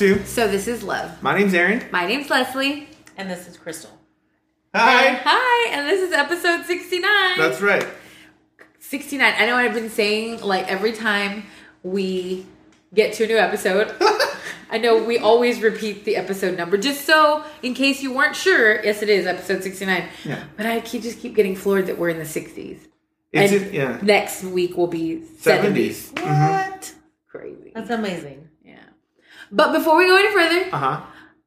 welcome to. So this is love. My name's Aaron. My name's Leslie. And this is Crystal. Hi. Hi, and this is episode 69. That's right. 69. I know I've been saying like every time we get to a new episode. I know we always repeat the episode number just so in case you weren't sure. Yes, it is episode 69. Yeah. But I keep, just keep getting floored that we're in the 60s. It's and it- yeah. next week will be 70s. 70s. Mm-hmm. What? Crazy. That's amazing. But before we go any further, Uh huh.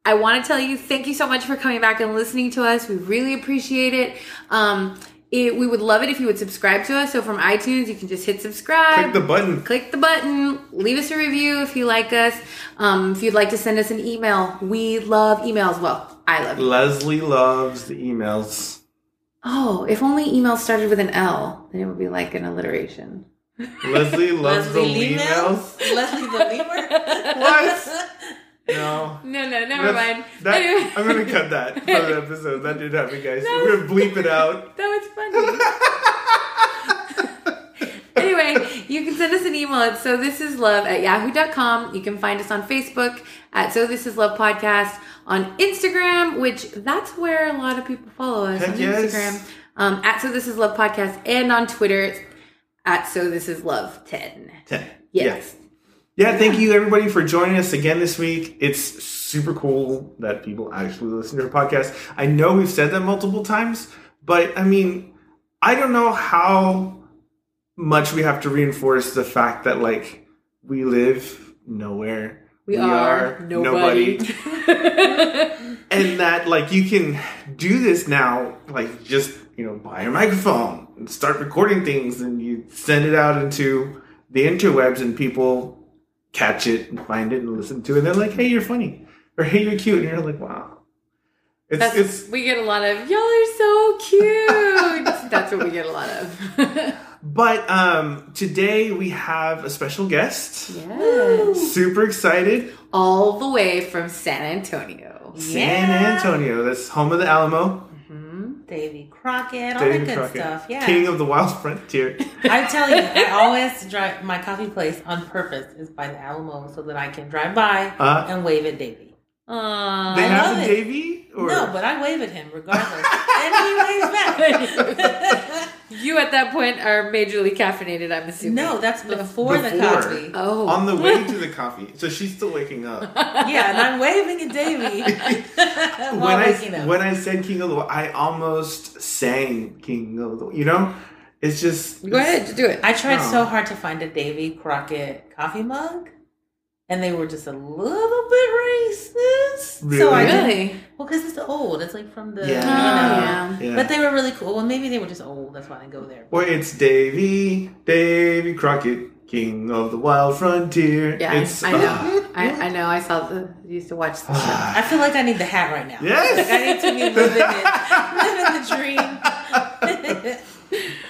I want to tell you thank you so much for coming back and listening to us. We really appreciate it. Um, it, we would love it if you would subscribe to us. So from iTunes, you can just hit subscribe. Click the button. Click the button. Leave us a review if you like us. Um, if you'd like to send us an email, we love emails. Well, I love. Leslie loves the emails. Oh, if only email started with an L, then it would be like an alliteration. Leslie loves Leslie the Lemels? emails. Leslie the Lemur? What? No. No, no, never That's- mind. That, Anyway. I'm gonna cut that from the episode. That did happen, guys. We're gonna bleep it out. That was funny. anyway, you can send us an email at so this is love at yahoo.com. You can find us on Facebook at so this is love podcast on Instagram, which that's where a lot of people follow us Heck on yes. Instagram. Um, at so this is love podcast and on Twitter at so this is love 10. Ten. Yes. Yeah. yeah. Thank you everybody for joining us again this week. It's super cool that people actually listen to our podcast. I know we've said that multiple times, but I mean, I don't know how much we have to reinforce the fact that like we live nowhere. We, are, nobody. and that like you can do this now like just you know buy a microphone and start recording things and you send it out into the interwebs and people catch it and find it and listen to it and they're like hey you're funny or hey you're cute and you're like wow it's That's, it's we get a lot of y'all are so cute. That's what we get a lot of. but um today we have a special guest yes. super excited all the way from San Antonio. san Yeah. antonio that's home of the alamo Davy Crockett, all David that good Crockett, stuff. Yeah. king of the wild frontier I tell you, I always drive my coffee place on purpose is by the Alamo so that I can drive by Uh, and wave at Davy. Aww. they I have a davy or No, but I wave at him regardless. and he waves back. you at that point are majorly caffeinated, I'm assuming. no, that's before, the coffee. Oh. on the way to the coffee. So she's still waking up. Yeah, and I'm waving at Davy while when waking I up. when I said King of the, I almost sang King of the. You know, it's just Go ahead, just do it. I tried Oh. so hard to find a Davy Crockett coffee mug, and they were just a little bit racist. So Really? I didn't- really? well, because it's old. It's like from the Yeah. you know. yeah. Yeah. But they were really cool. Well, maybe they were just old. That's why I didn't go there. Or it's Davy, Davy Crockett, King of the Wild Frontier. Yeah, it's, I, I know. I, I know. I saw the used to watch the show. I feel like I need the hat right now. Yes. Like I need to be living it, living the dream.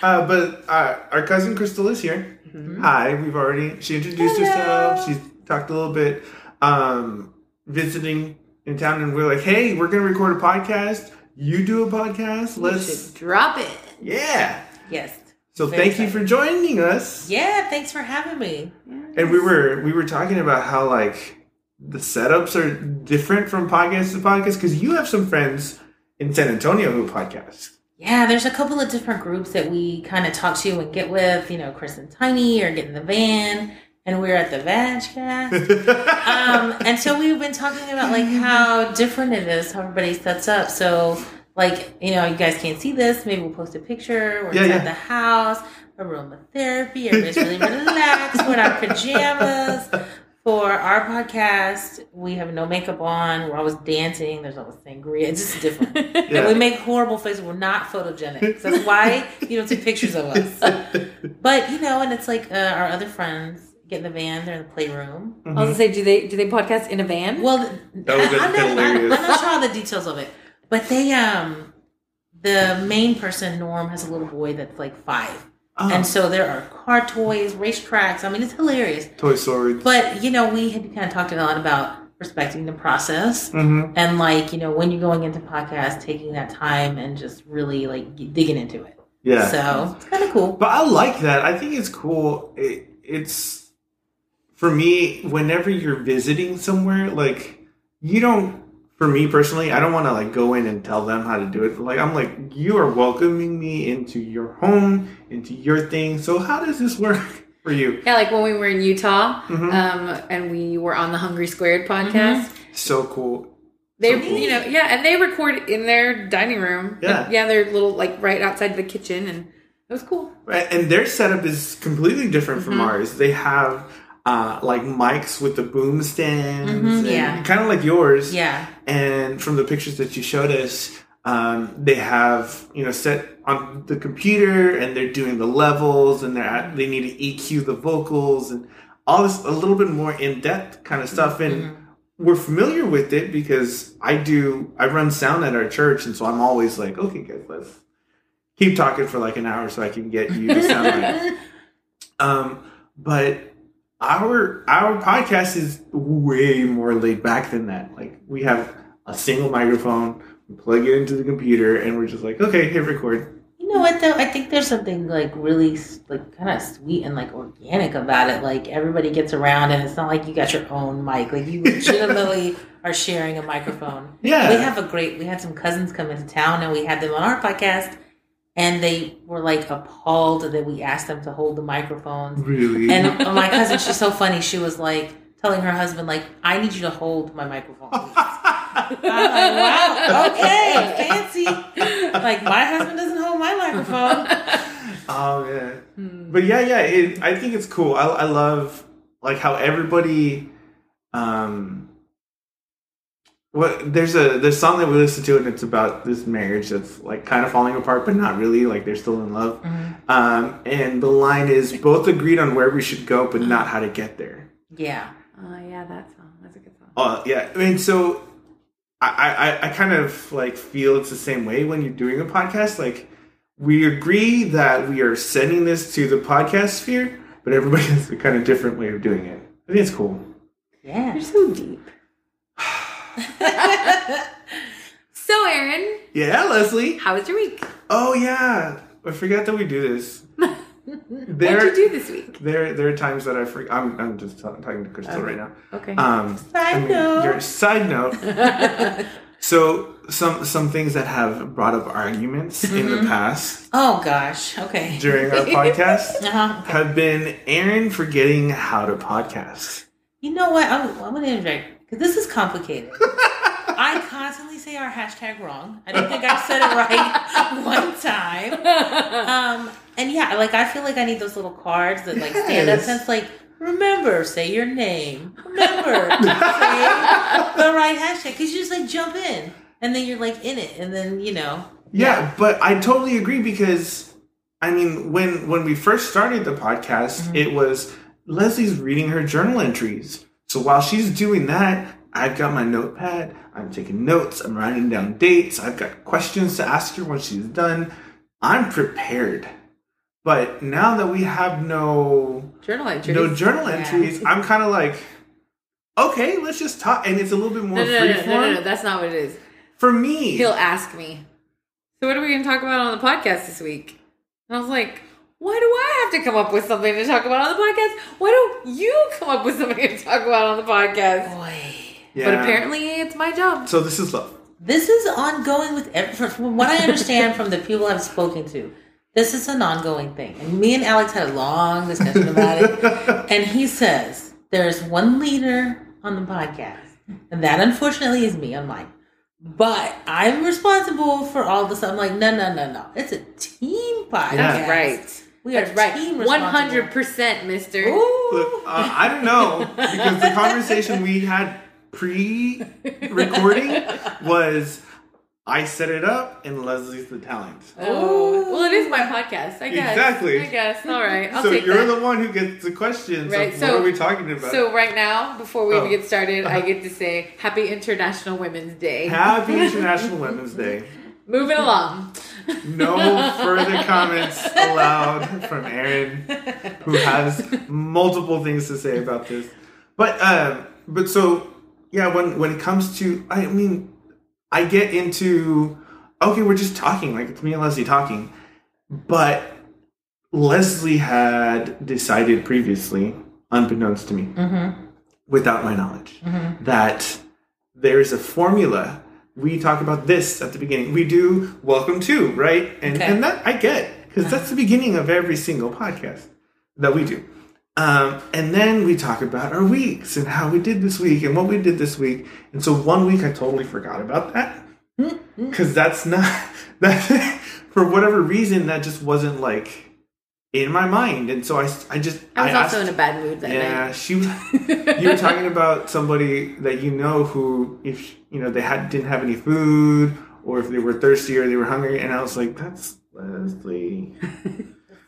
Uh, but uh, our cousin Crystal is here. Mm-hmm. Hi, we've already. She introduced herself. She's talked a little bit. Um, visiting in town, and we're like, hey, we're gonna record a podcast. You do a podcast. Let's. drop it. Yeah. yes. So Very thank you for joining us. Yeah. Thanks for having me. And we were we were talking about how like the setups are different from podcast to podcast because you have some friends in San Antonio who podcast. Yeah, there's a couple of different groups that we kind of talk to and get with. You know, Chris and Tiny or get in the van, and we're at the Vagcast. um, and so we've been talking about like how different it is how everybody sets up. So like you know, you guys can't see this. Maybe we'll post a picture. We're Yeah, yeah. the house, aromatherapy. Everybody's really relaxed. We're in our pajamas. For our podcast, we have no makeup on. We're always dancing. There's always sangria. It's just different. And we make horrible faces. We're not photogenic. So that's why you don't see pictures of us. But you know, and it's like uh, our other friends get in the van. They're in the playroom. I was gonna say, do they do they podcast in a van? Well, That was I, am not, I'm, hilarious. I'm not sure all the details of it, but they um, the main person Norm has a little boy that's like five, Oh, and so there are car toys, racetracks. I mean, it's hilarious. Toy Story. But you know, we had kind of talked a lot about respecting the process hmm and like you know when you're going into podcast, taking that time and just really like digging into it. Yeah. So it's kind of cool. But I like that. I think it's cool. It, it's for me, whenever you're visiting somewhere, like you don't. For me personally, I don't want to like go in and tell them how to do it. Like I'm like, you are welcoming me into your home, into your thing. So how does this work for you? Yeah, like when we were in Utah, Mhm. um, and we were on the Hungry Squared podcast. So cool. They, So cool. you know, yeah, and they record in their dining room. Yeah. yeah, they're little like right outside the kitchen, and it was cool. Right, and their setup is completely different from Mhm. ours. They have uh, like mics with the boom stands, Mhm, and yeah. kind of like yours. Yeah. And from the pictures that you showed us, um, they have you know set on the computer, and they're doing the levels, and they're at, they need to EQ the vocals and all this a little bit more in depth kind of stuff. And Mhm. we're familiar with it because I do I run sound at our church, and so I'm always like, okay, guys, let's keep talking for like an hour so I can get you to sound right. Um, but our our podcast is way more laid back than that. Like we have a single microphone, we plug it into the computer, and we're just like, okay, hit record. You know what though? I think there's something like really like kind of sweet and like organic about it. Like everybody gets around, and it's not like you got your own mic. Like you legitimately are sharing a microphone. Yeah, We have a great. We had some cousins come into town, and we had them on our podcast, and they were like appalled that we asked them to hold the microphones. really. And my cousin, she's so funny. She was like telling her husband, like, "I need you to hold my microphone." I'm like, wow, okay, fancy. Like my husband doesn't hold my microphone. oh man, but yeah, yeah. It, I think it's cool. I, I love like how everybody. Um, what there's a there's a song that we listen to and it's about this marriage that's like kind of falling apart but not really like they're still in love. Um and the line is both agreed on where we should go but not how to get there. Yeah, Oh yeah, that song. That's a good song. uh yeah. I mean so I, I i kind of like feel it's the same way when you're doing a podcast. Like we agree that we are sending this to the podcast sphere but everybody has a kind of different way of doing it. I think it's cool. Yeah. You're so deep. So, Aaron, yeah leslie how was your week? oh yeah i forgot that we do this What'd there you do this week? There, there are times that I forget. I'm, I'm just talking to Crystal Okay. right now. Okay. Um, Side I mean, note. your- side note. So some some things that have brought up arguments in the past Oh gosh. Okay. during our podcast Uh-huh. have been Aaron forgetting how to podcast. You know what? I'm, I'm going to interject because this is complicated. I constantly say our hashtag wrong. I don't think I said it right one time. Um, and yeah, like I feel like I need those little cards that like stand up Yes. sense. Like remember, say your name. Remember, say the right hashtag because you just like jump in and then you're like in it, and then you know. Yeah, but I totally agree because I mean when when we first started the podcast, it was Leslie's reading her journal entries. So while she's doing that, I've got my notepad, I'm taking notes, I'm writing down dates, I've got questions to ask her when she's done. I'm prepared. But now that we have no Journal entries. no journal Yeah. entries, I'm kind of like, okay, let's just talk, and it's a little bit more no, no, no, free no, form no, no, no, that's not what it is. for me. He'll ask me, So, what are we going to talk about on the podcast this week? And I was like, Why do I have to come up with something to talk about on the podcast? Why don't you come up with something to talk about on the podcast? Boy. yeah. But apparently, it's my job. so this is love. This is ongoing with every, from what I understand from the people I've spoken to. This is an ongoing thing. And me and Alex had a long discussion about it. And he says there's one leader on the podcast, and that unfortunately is me on mine. But I'm responsible for all this. I'm like, no, no, no, no. It's a team podcast. That's right. We are right. team hundred percent, Mister. Look, uh, I don't know because the conversation we had pre-recording was I set it up and Leslie's the talent. Oh, well, it is my podcast. I guess. Exactly. I guess. All right. I'll so take you're that. the one who gets the questions. Right, Of so- what are we talking about? So right now, before we Oh. even get started, I get to say Happy International Women's Day. Happy International Women's Day. Moving along. No further comments allowed from Aaron, who has multiple things to say about this. But um, but so yeah, when when it comes to, I mean, I get into okay, we're just talking, like it's me and Leslie talking, but Leslie had decided previously unbeknownst to me, Mm-hmm. without my knowledge, Mm-hmm. that there's a formula. We talk about this at the beginning. We do welcome to, right? And Okay. and that I get because that's the beginning of every single podcast that we do. Um, and then we talk about our weeks and how we did this week and what we did this week. And so one week I totally forgot about that because that's not that for whatever reason that just wasn't like in my mind. And so I, I just I was also asked- in a bad mood that night. yeah, night. she. You were talking about somebody that you know who, if you know, they had didn't have any food, or if they were thirsty or they were hungry, and I was like, "That's Leslie."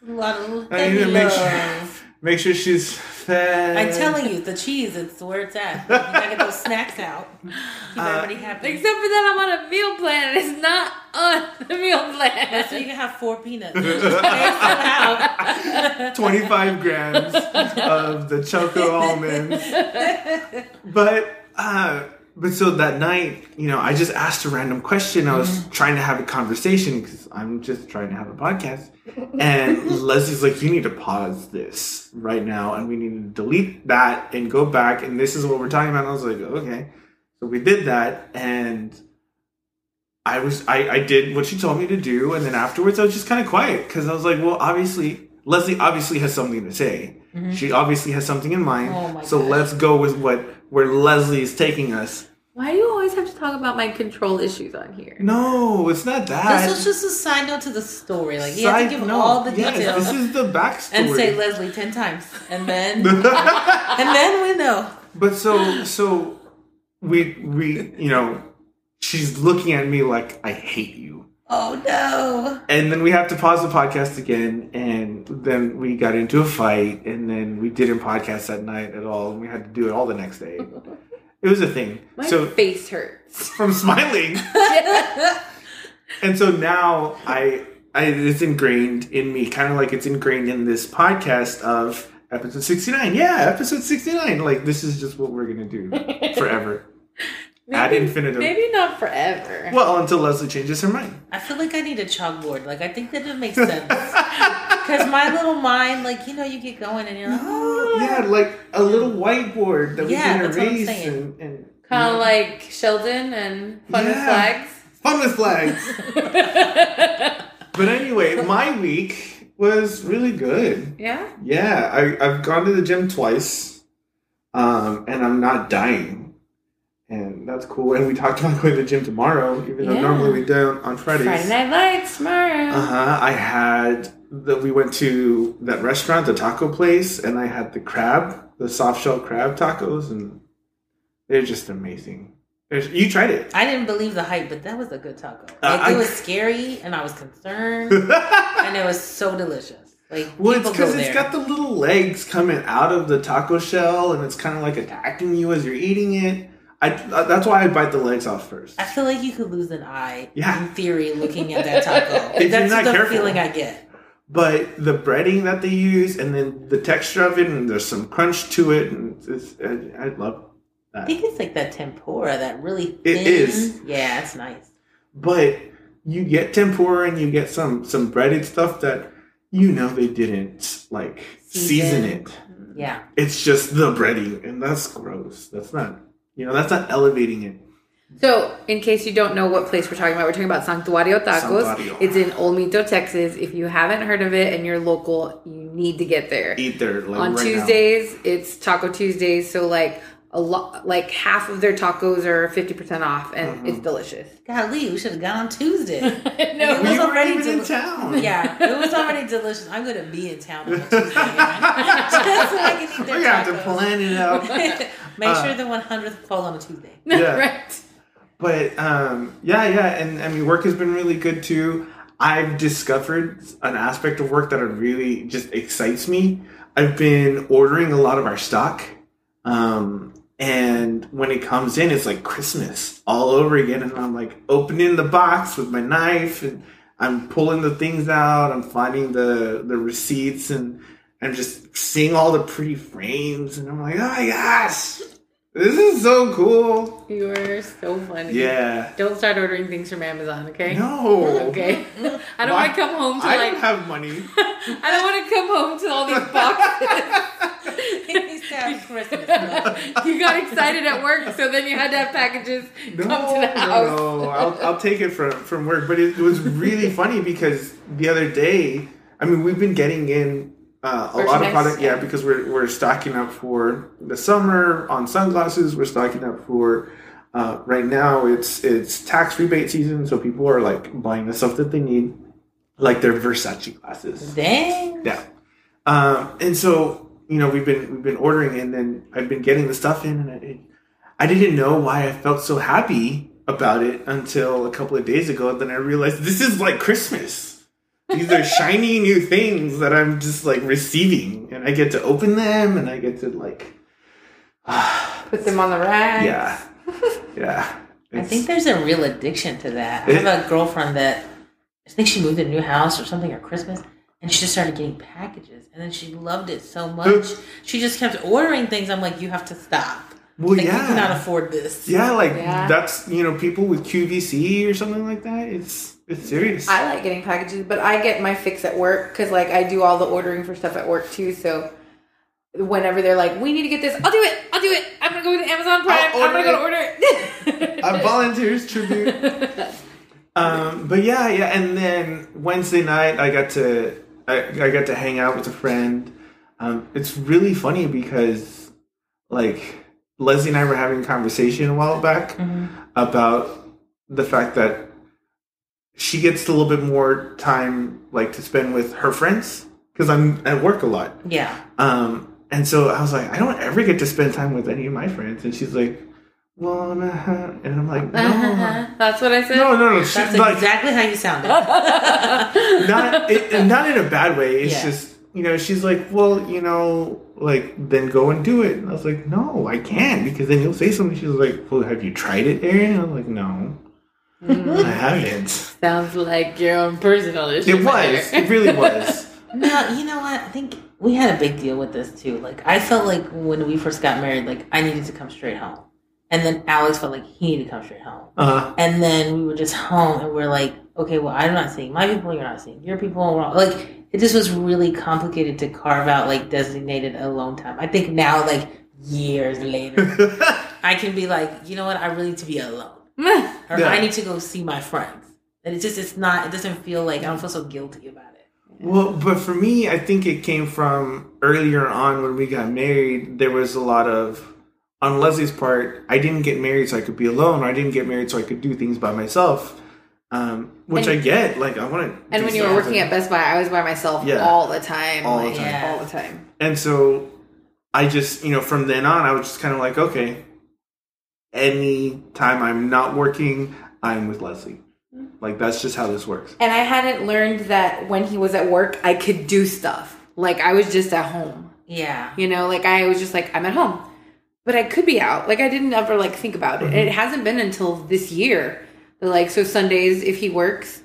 A lot of I need to make sure, love. Make sure she's fed. I'm telling you, the cheese, it's where it's at. You gotta get those snacks out. Keep Uh, everybody happy. Except for that, I'm on a meal plan. and It's not on the meal plan. so you can have four peanuts. Just space it out. Twenty-five grams of the choco almonds, but uh, but so that night, you know, I just asked a random question. I was mm-hmm. trying to have a conversation because I'm just trying to have a podcast. And Leslie's like, "You need to pause this right now, and we need to delete that and go back. And this is what we're talking about." And I was like, "Okay." So we did that, and I was I, I did what she told me to do, and then afterwards I was just kind of quiet because I was like, "Well, obviously." Leslie obviously has something to say. Mm-hmm. She obviously has something in mind. Oh so gosh. let's go with what where Leslie is taking us. Why do you always have to talk about my control issues on here? No, it's not that. This was just a side note to the story. Like you have to give note. all the Yes, details this is the backstory. and say Leslie ten times, and then and then we know. but so so we we you know she's looking at me like I hate you. Oh no! And then we have to pause the podcast again, and then we got into a fight, and then we didn't podcast that night at all, and we had to do it all the next day. It was a thing. My so face hurts. from smiling, and so now I, I it's ingrained in me, kind of like it's ingrained in this podcast of episode sixty nine. Yeah, episode sixty nine. Like this is just what we're gonna do forever. Ad Maybe- infinitum. Maybe not forever. Well, until Leslie changes her mind. I feel like I need a chalkboard. Like I think that it makes sense because my little mind, like you know, you get going and you're like, oh yeah, like a little whiteboard that we can that's what I'm erase and, and Kind of like Sheldon and Fun with Flags. fun with flags. but anyway, my week was really good. Yeah? Yeah, I, I've gone to the gym twice, um, and I'm not dying, and that's cool. And we talked about going to the gym tomorrow, even though Yeah. normally we don't on Fridays. Friday Night Lights tomorrow. Uh huh. I had the we went to that restaurant, the taco place, and I had the crab, the soft shell crab tacos, and they're just amazing. There's, you tried it. I didn't believe the hype, but that was a good taco. Like Uh, I- it was scary, and I was concerned, and it was so delicious. Like Well, it's go because it's got the little legs coming out of the taco shell, and it's kind of like attacking you as you're eating it. I, uh, that's why I bite the legs off first. I feel like you could lose an eye. Yeah. In theory, looking at that taco. If you're That's not the careful. feeling I get. But the breading that they use, and then the texture of it, and there's some crunch to it, and it's, I, I love I think it's like that tempura, that really It thin. is. Yeah, it's nice. But you get tempura, and you get some some breaded stuff that you know they didn't like season Season. it. Yeah. It's just the breading, and that's gross. That's not you know that's not elevating it. So, in case you don't know what place we're talking about, we're talking about Santuario Tacos. Santuario. It's in Olmito, Texas. If you haven't heard of it and you're local, you need to get there. Eat there like On right Tuesdays, it's Taco Tuesdays. So, like a lot, like half of their tacos are fifty percent off, and Mm-hmm. it's delicious. Golly, we should have gone on Tuesday. no, It now. was We weren't already even in town. yeah, it was already delicious. I'm going to be in town on a Tuesday. Just so I can eat We're their gonna have to plan it out. Make Uh, sure the 100th fall on a Tuesday. Yeah. right. But um, yeah, yeah, and I mean, work has been really good too. I've discovered an aspect of work that really just excites me. I've been ordering a lot of our stock, um, and when it comes in, it's like Christmas all over again. And I'm like opening the box with my knife, and I'm pulling the things out. I'm finding the the receipts, and I'm just seeing all the pretty frames, and I'm like, oh my gosh, this is so cool. You are so funny. Yeah. Don't start ordering things from Amazon, okay? No. Okay. I don't want to come home to I like. don't have money. I don't want to come home to all these boxes. He's Christmas. you got excited at work, so then you had to have packages No, come to the house. no, no. I'll, I'll take it from from work. But it, was really funny because the other day, I mean, we've been getting in uh, a lot of product, yeah, because we're we're stocking up for the summer on sunglasses. We're stocking up for. Uh, right now, it's it's tax rebate season, so people are like buying the stuff that they need, like their Versace glasses. Dang. Yeah. Um, and so, you know, we've been we've been ordering and then I've been getting the stuff in and it, I didn't know why I felt so happy about it until a couple of days ago. Then I realized this is like Christmas. These are shiny new things that I'm just like receiving and I get to open them and I get to like Put them on the rack. yeah. Yeah. I think there's a real addiction to that. I have a girlfriend that I think she moved to a new house or something at Christmas, and she just started getting packages, and then she loved it so much she just kept ordering things. I'm like, you have to stop. well, Like yeah. you cannot afford this. yeah, like Yeah. that's you know people with QVC or something like that. It's it's serious. I like getting packages, but I get my fix at work because like I do all the ordering for stuff at work too. So whenever they're like, "We need to get this," I'll do it. I'll do it. I'm gonna go to Amazon Prime. I'm gonna go to order it. I volunteers tribute. Um, but yeah, yeah, and then Wednesday night I got to I, I got to hang out with a friend. Um, it's really funny because like Leslie and I were having a conversation a while back about the fact that she gets a little bit more time like to spend with her friends because I'm at work a lot. Yeah. Um, and so I was like, I don't ever get to spend time with any of my friends. And she's like, well, uh-huh. and I'm like, no, That's what I said. no, no, no. She's That's like, exactly how you sounded. not, it, not in a bad way. It's Yeah. just, you know, she's like, well, you know, like, then go and do it. And I was like, no, I can't because then you'll say something. She's like, well, have you tried it, Aaron? And I'm like, no, I haven't. Sounds like your own personal issue. It was. It really was. No, you know what? I think we had a big deal with this too. Like I felt like when we first got married, like I needed to come straight home. And then Alex felt like he needed to come straight home. Uh, And then we were just home and we're like, okay, well I'm not seeing my people, you're not seeing your people, and we're all like it just was really complicated to carve out like designated alone time. I think now like years later I can be like, you know what, I really need to be alone. Or Yeah. I need to go see my friends. And it's just it's not it doesn't feel like I don't feel so guilty about it. Well, but for me, I think it came from earlier on when we got married. There was a lot of, on Leslie's part, I didn't get married so I could be alone, or I didn't get married so I could do things by myself, um, which And- I get. Like, I want to. And when you were working at Best Buy, I was by myself Yeah. all the time. All the like, time. All the time. And so I just, you know, from then on, I was just kind of like, okay, any time I'm not working, I'm with Leslie. Like, that's just how this works. And I hadn't learned that when he was at work, I could do stuff. Like I was just at home. Yeah. You know, like I was just like, I'm at home. But I could be out. Like I didn't ever like think about it. It mm-hmm. hasn't been until this year. that, Like so Sundays if he works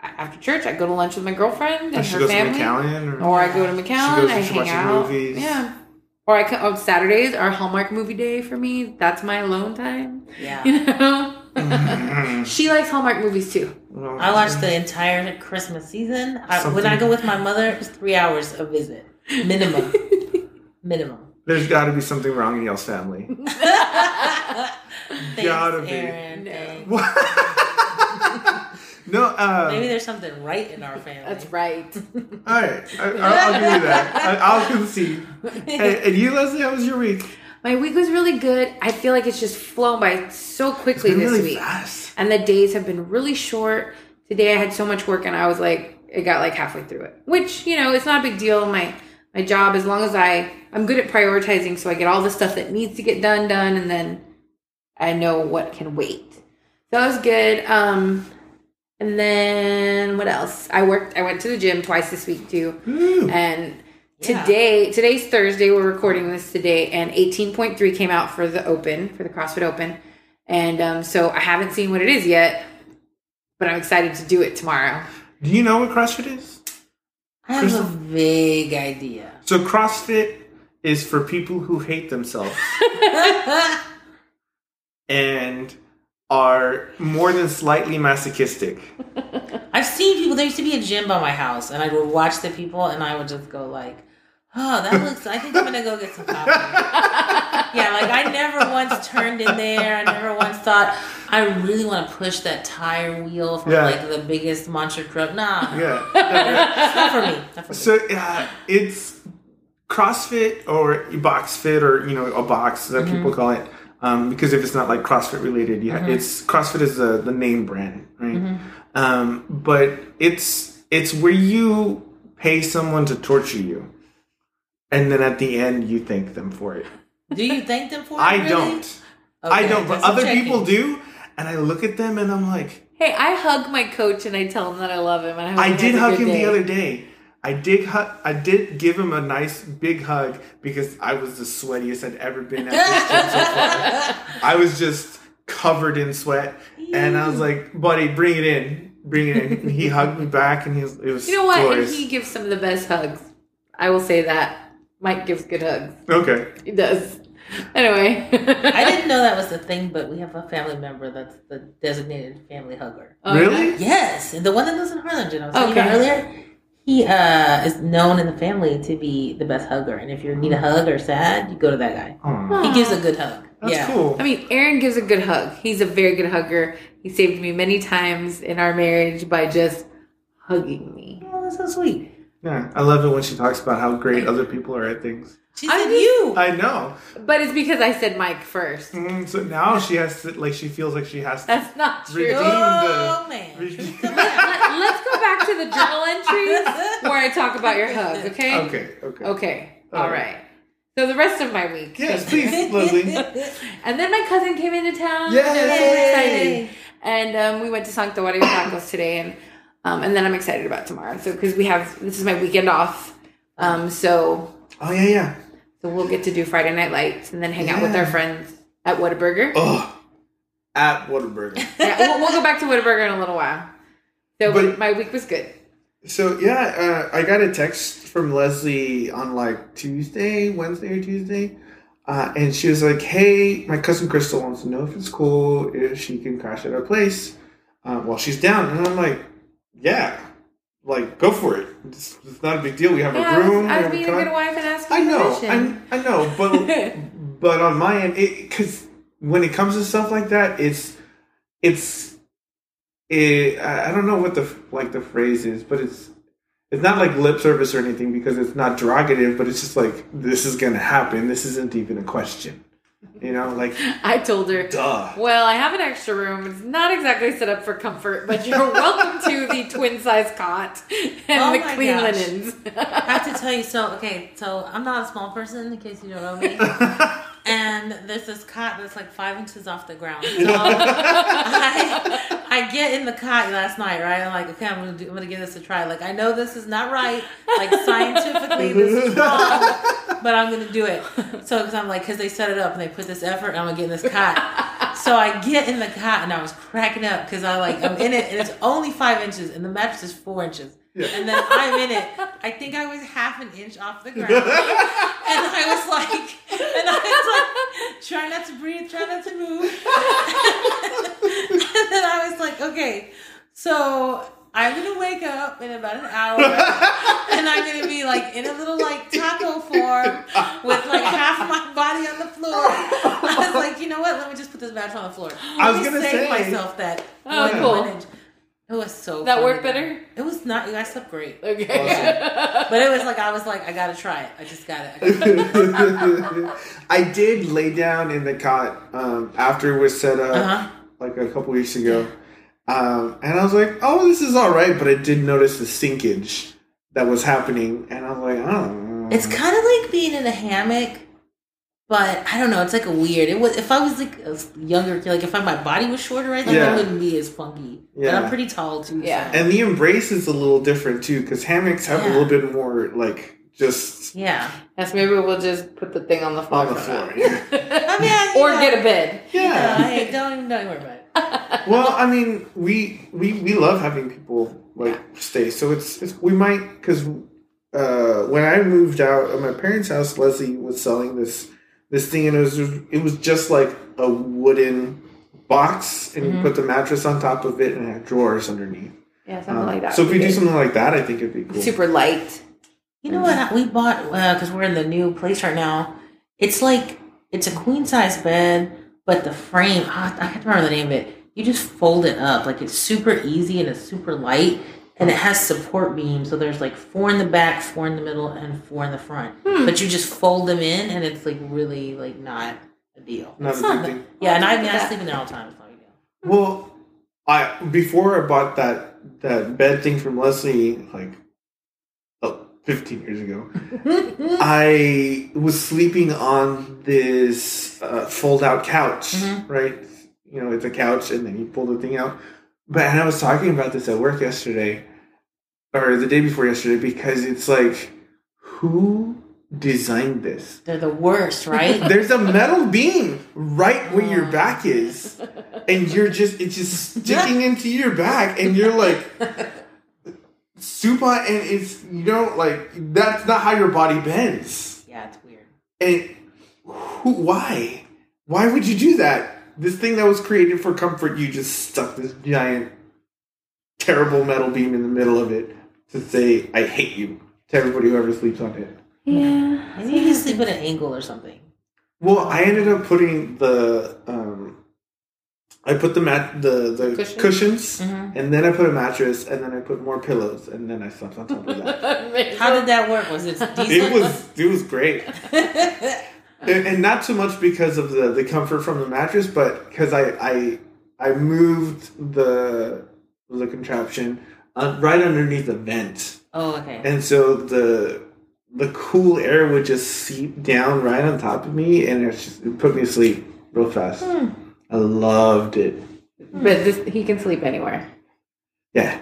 after church, I go to lunch with my girlfriend and she her goes family. to McAllen, or, Or I go to McAllen, goes I and she hang watches out. movies. Yeah. Or I come on oh, Saturdays are Hallmark movie day for me. That's my alone time. Yeah. You know? Mm-hmm. she likes Hallmark movies too. I watched the entire Christmas season. I, when I go with my mother, it's three hours a visit. Minimum. Minimum. There's got to be something wrong in y'all's family. Thanks, Gotta be. Aaron. No. Thanks. uh, Maybe there's something right in our family. That's right. all right, I, I'll, I'll give you that. I, I'll concede. Hey, and you, Leslie, how was your week? My week was really good. I feel like it's just flown by so quickly Been this really week. fast. And the days have been really short. Today I had so much work and I was like it got like halfway through it. Which, you know, it's not a big deal. My my job as long as I I'm good at prioritizing so I get all the stuff that needs to get done done and then I know what can wait. So that was good. Um and then what else? I worked I went to the gym twice this week too. Ooh. And Yeah. today, today's Thursday. We're recording this today, and 18.3 came out for the Open, for the CrossFit Open. And um, so I haven't seen what it is yet, but I'm excited to do it tomorrow. Do you know what CrossFit is? I have a vague idea. So CrossFit is for people who hate themselves and are more than slightly masochistic. I've seen people. There used to be a gym by my house, and I would watch the people, and I would just go like, Oh, that looks. I think I'm gonna go get some coffee. yeah, like I never once turned in there. I never once thought I really want to push that tire wheel from Yeah. like the biggest monster truck. Nah, Yeah. it's not for me. Not for me. So uh, it's CrossFit or box fit or you know a box that people call it. Um, because if it's not like CrossFit related, yeah, it's CrossFit is the, the name brand, right? Um, but it's it's where you pay someone to torture you, and then at the end you thank them for it. Do you thank them for it? I really? don't, I Okay, don't, but other checking. people do, and I look at them and I'm like, Hey, I hug my coach and I tell him that I love him. And I, I did hug him day. the other day. I did hug, I did give him a nice big hug because I was the sweatiest I'd ever been at this gym so far. I was just covered in sweat, and I was like, "Buddy, bring it in, bring it in." And he hugged me back, and he was, it was You know what? glorious. And he gives some of the best hugs. I will say that. Mike gives good hugs. okay, He does. Anyway. I didn't know that was the thing, but we have a family member that's the designated family hugger. Oh, really? Yes, and the one that lives in Harlingen, I was telling Okay. about earlier. He uh, is known in the family to be the best hugger, and if you need a hug or sad, you go to that guy. Aw, He gives a good hug. that's yeah. cool. I mean, Aaron gives a good hug. He's a very good hugger. He saved me many times in our marriage by just hugging me. Oh, that's so sweet. Yeah, I love it when she talks about how great other people are at things. She I said just- you. I know. But it's because I said Mike first. Mm, so now she has to, like, she feels like she has to. That's not true. Redeem oh the- man, redeem- Truth comes Let, out. us go back to the journal entries where I talk about your hug, okay? Okay, okay. Okay. All All right. So the rest of my week. Yes, please, Leslie. And then my cousin came into town. and I was super Yay! excited. And um, we went to Sanctuary Tacos today, and um, and then I'm excited about tomorrow. So because we have this is my weekend off, um, so Oh yeah, yeah. So we'll get to do Friday Night Lights and then hang out with our friends at Whataburger. Oh, at Whataburger. Yeah, we'll, we'll go back to Whataburger in a little while. So But- my week was good. So yeah, uh, I got a text from Leslie on like Tuesday, Wednesday or Tuesday, uh, and she was like, "Hey, my cousin Crystal wants to know if it's cool if she can crash at our place uh, while she's down." And I'm like, "Yeah, like go for it. It's, it's not a big deal. We have Yeah, a I was, room. I was being a good wife and asking I know, permission. I, I know, but but on my end, because when it comes to stuff like that, it's it's it. I don't know what the like the phrase is, but it's it's not like lip service or anything because it's not derogative, but it's just like this is gonna happen. This isn't even a question, you know, like I told her, duh. Well, I have an extra room. It's not exactly set up for comfort, but you're welcome to the twin size cot and Oh the clean gosh. linens. I have to tell you, so okay, so I'm not a small person in case you don't know me. and there's this cot that's like five inches off the ground. So I, I get in the cot last night, right? I'm like, okay, I'm gonna do, I'm gonna give this a try. Like, I know this is not right, like scientifically, this is wrong, but I'm gonna do it. So, because I'm like, because they set it up and they put this effort, and I'm gonna get in this cot. So I get in the cot and I was cracking up because I like I'm in it and it's only five inches and the mattress is four inches. Yeah. And then I'm in it. I think I was half an inch off the ground. and I was like, and I was like, try not to breathe, try not to move. and then I was like, okay, so I'm gonna wake up in about an hour, and I'm gonna be like in a little like taco form with like half my body on the floor. I was like, you know what? Let me just put this mattress on the floor. I was Let me gonna save say- myself that. Oh, one- cool. one inch. It was so. That worked to do. better? It was not. I slept great. Okay. But it was like I was like I gotta try it. I just got it. I gotta- I did lay down in the cot um, after it was set up Uh-huh. like a couple weeks ago, um, and I was like, "Oh, this is all right," but I did notice the sinkage that was happening, and I was like, "Oh, It's kind of like being in a hammock, but I don't know. It's like a weird. It was if I was like a younger, kid, like if I, my body was shorter, I think Yeah. it wouldn't be as funky. But I'm pretty tall too. Yeah. so- And the embrace is a little different too, because hammocks have a little bit more like just yeah. Yes, maybe we'll just put the thing on the floor. on the floor. now. I mean, I- or know, get a bed. you know, Yeah. hey, don't even don't even worry about it. Well, I mean, we we we love having people like stay. So it's it's we might because uh, when I moved out of my parents' house, Leslie was selling this this thing, and it was it was just like a wooden box, and you put the mattress on top of it, and it had drawers underneath. Yeah, something Um, like that. so if would we do good. something like that, I think it'd be cool. super light. You know what? We bought because we're in the new place right now. It's like it's a queen size bed, but the frame ah, I can't remember the name of it. You just fold it up like it's super easy and it's super light, and it has support beams. So there's like four in the back, four in the middle, and four in the front. Hmm. But you just fold them in, and it's like really like not a deal. Not a not big thing. Yeah, and I Look mean at I sleep in there all the time. It's not a deal. Well, I before I bought that that bed thing from Leslie, like 15 years ago, I was sleeping on this uh, fold-out couch, Mhm. right? You know, it's a couch, and then you pull the thing out. But and I was talking about this at work yesterday, or the day before yesterday, because it's like, who designed this? They're the worst, right? There's a metal beam right where your back is, and you're just it's just sticking into your back, and you're like super, and it's you know like that's not how your body bends. yeah, it's weird. And who? Why? Why would you do that? This thing that was created for comfort, you just stuck this giant, terrible metal beam in the middle of it to say "I hate you" to everybody who ever sleeps on it. Yeah. Maybe you can sleep at an angle or something. Well, I ended up putting the um, I put the mat the the Cushion? cushions, Mhm. and then I put a mattress, and then I put more pillows, and then I slept on top of that. How did that work? Was it decent? it was it was great, and, and not so much because of the the comfort from the mattress, but because I I I moved the the contraption uh, right underneath the vent, oh, okay. and so the the cool air would just seep down right on top of me, and it's just, it put me to sleep real fast. Hmm. I loved it. But this, he can sleep anywhere. Yeah.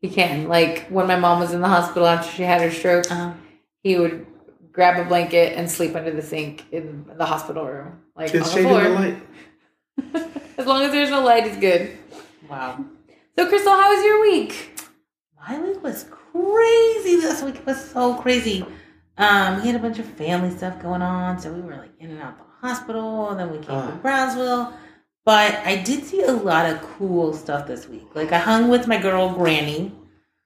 He can. Like when my mom was in the hospital after she had her stroke, Uh, he would grab a blanket and sleep under the sink in the hospital room, like Just on the shading the floor. light. As long as there's no light, it's good. wow. So, Crystal, how was your week? My week was crazy. This week was so crazy. Um, we had a bunch of family stuff going on, so we were like in and out of the hospital, and then we came to Ah. Brownsville. But I did see a lot of cool stuff this week. Like I hung with my girl Granny.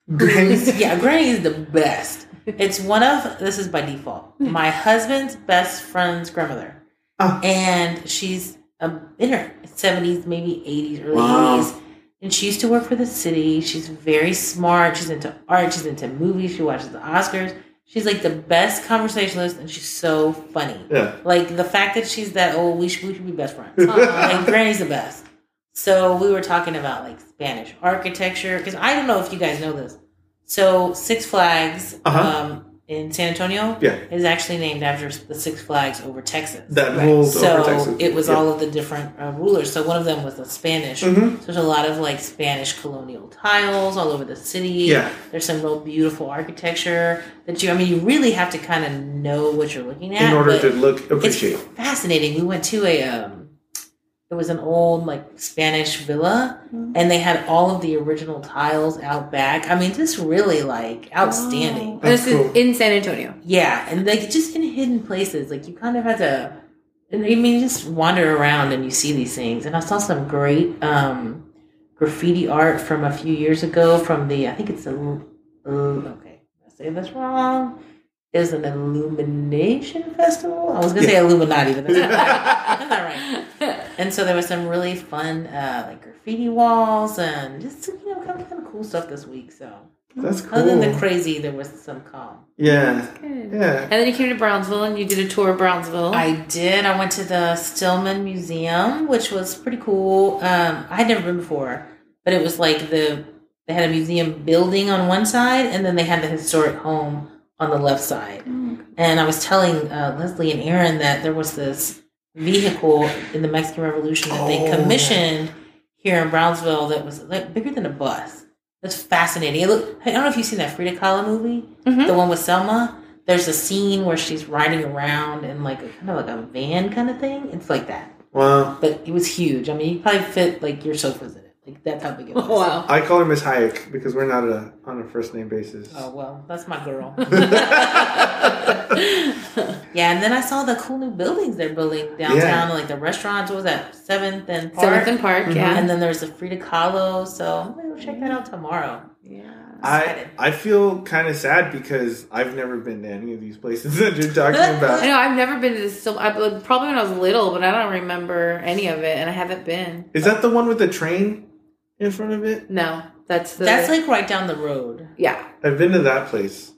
who's- yeah, Granny is the best. It's one of this is by default. My husband's best friend's grandmother. Ah. And she's um, in her seventies, maybe eighties, early Wow. eighties. And she used to work for the city. She's very smart. She's into art. She's into movies. She watches the Oscars. She's like the best conversationalist, and she's so funny. Yeah. Like the fact that she's that old, we should we should be best friends. like Granny's the best. So we were talking about like Spanish architecture because I don't know if you guys know this. So Six Flags Uh-huh. um, in San Antonio Yeah. is actually named after the Six Flags over Texas. That Right. rolled so over Texas. it was Yeah. all of the different uh, rulers. So one of them was the Spanish. Mhm. So there's a lot of like Spanish colonial tiles all over the city. Yeah. There's some real beautiful architecture that you. I mean, you really have to kind of know what you're looking at in order to look appreciate. It's fascinating. We went to a. Um, it was an old like Spanish villa, and they had all of the original tiles out back. I mean, just really like outstanding. This cool. is in San Antonio. Yeah, and like just in hidden places, like you kind of had to. and I mean, you just wander around and you see these things. And I saw some great um, graffiti art from a few years ago from the. I think it's a. Uh, okay, I say this wrong. Is an Illumination festival. I was gonna say Illuminati, but that's not right. That's not right. And so there was some really fun, uh, like graffiti walls and just you know kind of, kind of cool stuff this week. So That's cool. other than the crazy, there was some calm. yeah. Good. Yeah. And then you came to Brownsville and you did a tour of Brownsville. I did. I went to the Stillman Museum, which was pretty cool. Um, I had never been before, but it was like the they had a museum building on one side, and then they had the historic home on the left side. And I was telling uh, Leslie and Aaron that there was this vehicle in the Mexican Revolution that they Oh. commissioned here in Brownsville that was like bigger than a bus. That's fascinating. It look, I don't know if you've seen that Frida Kahlo movie, Mhm. the one with Salma. There's a scene where she's riding around in like a kind of like a van kind of thing. It's like that, Wow. but it was huge. I mean, you probably fit like your sofas in. Like that's how big it was. Wow. I call her Miss Hayek because we're not a, on a first name basis. Oh well, that's my girl. yeah, and then I saw the cool new buildings they're building downtown, Yeah. like the restaurants. What was that Seventh and Park? Seventh and Park, mm-hmm. yeah. And then there's the Frida Kahlo. So I'm gonna go check that out tomorrow. yeah. I. I feel kind of sad because I've never been to any of these places that you're talking about. I know I've never been to this. So I probably when I was little, but I don't remember any of it, and I haven't been. Is that the one with the train in front of it? No, that's the. That's like right down the road. yeah, I've been to that place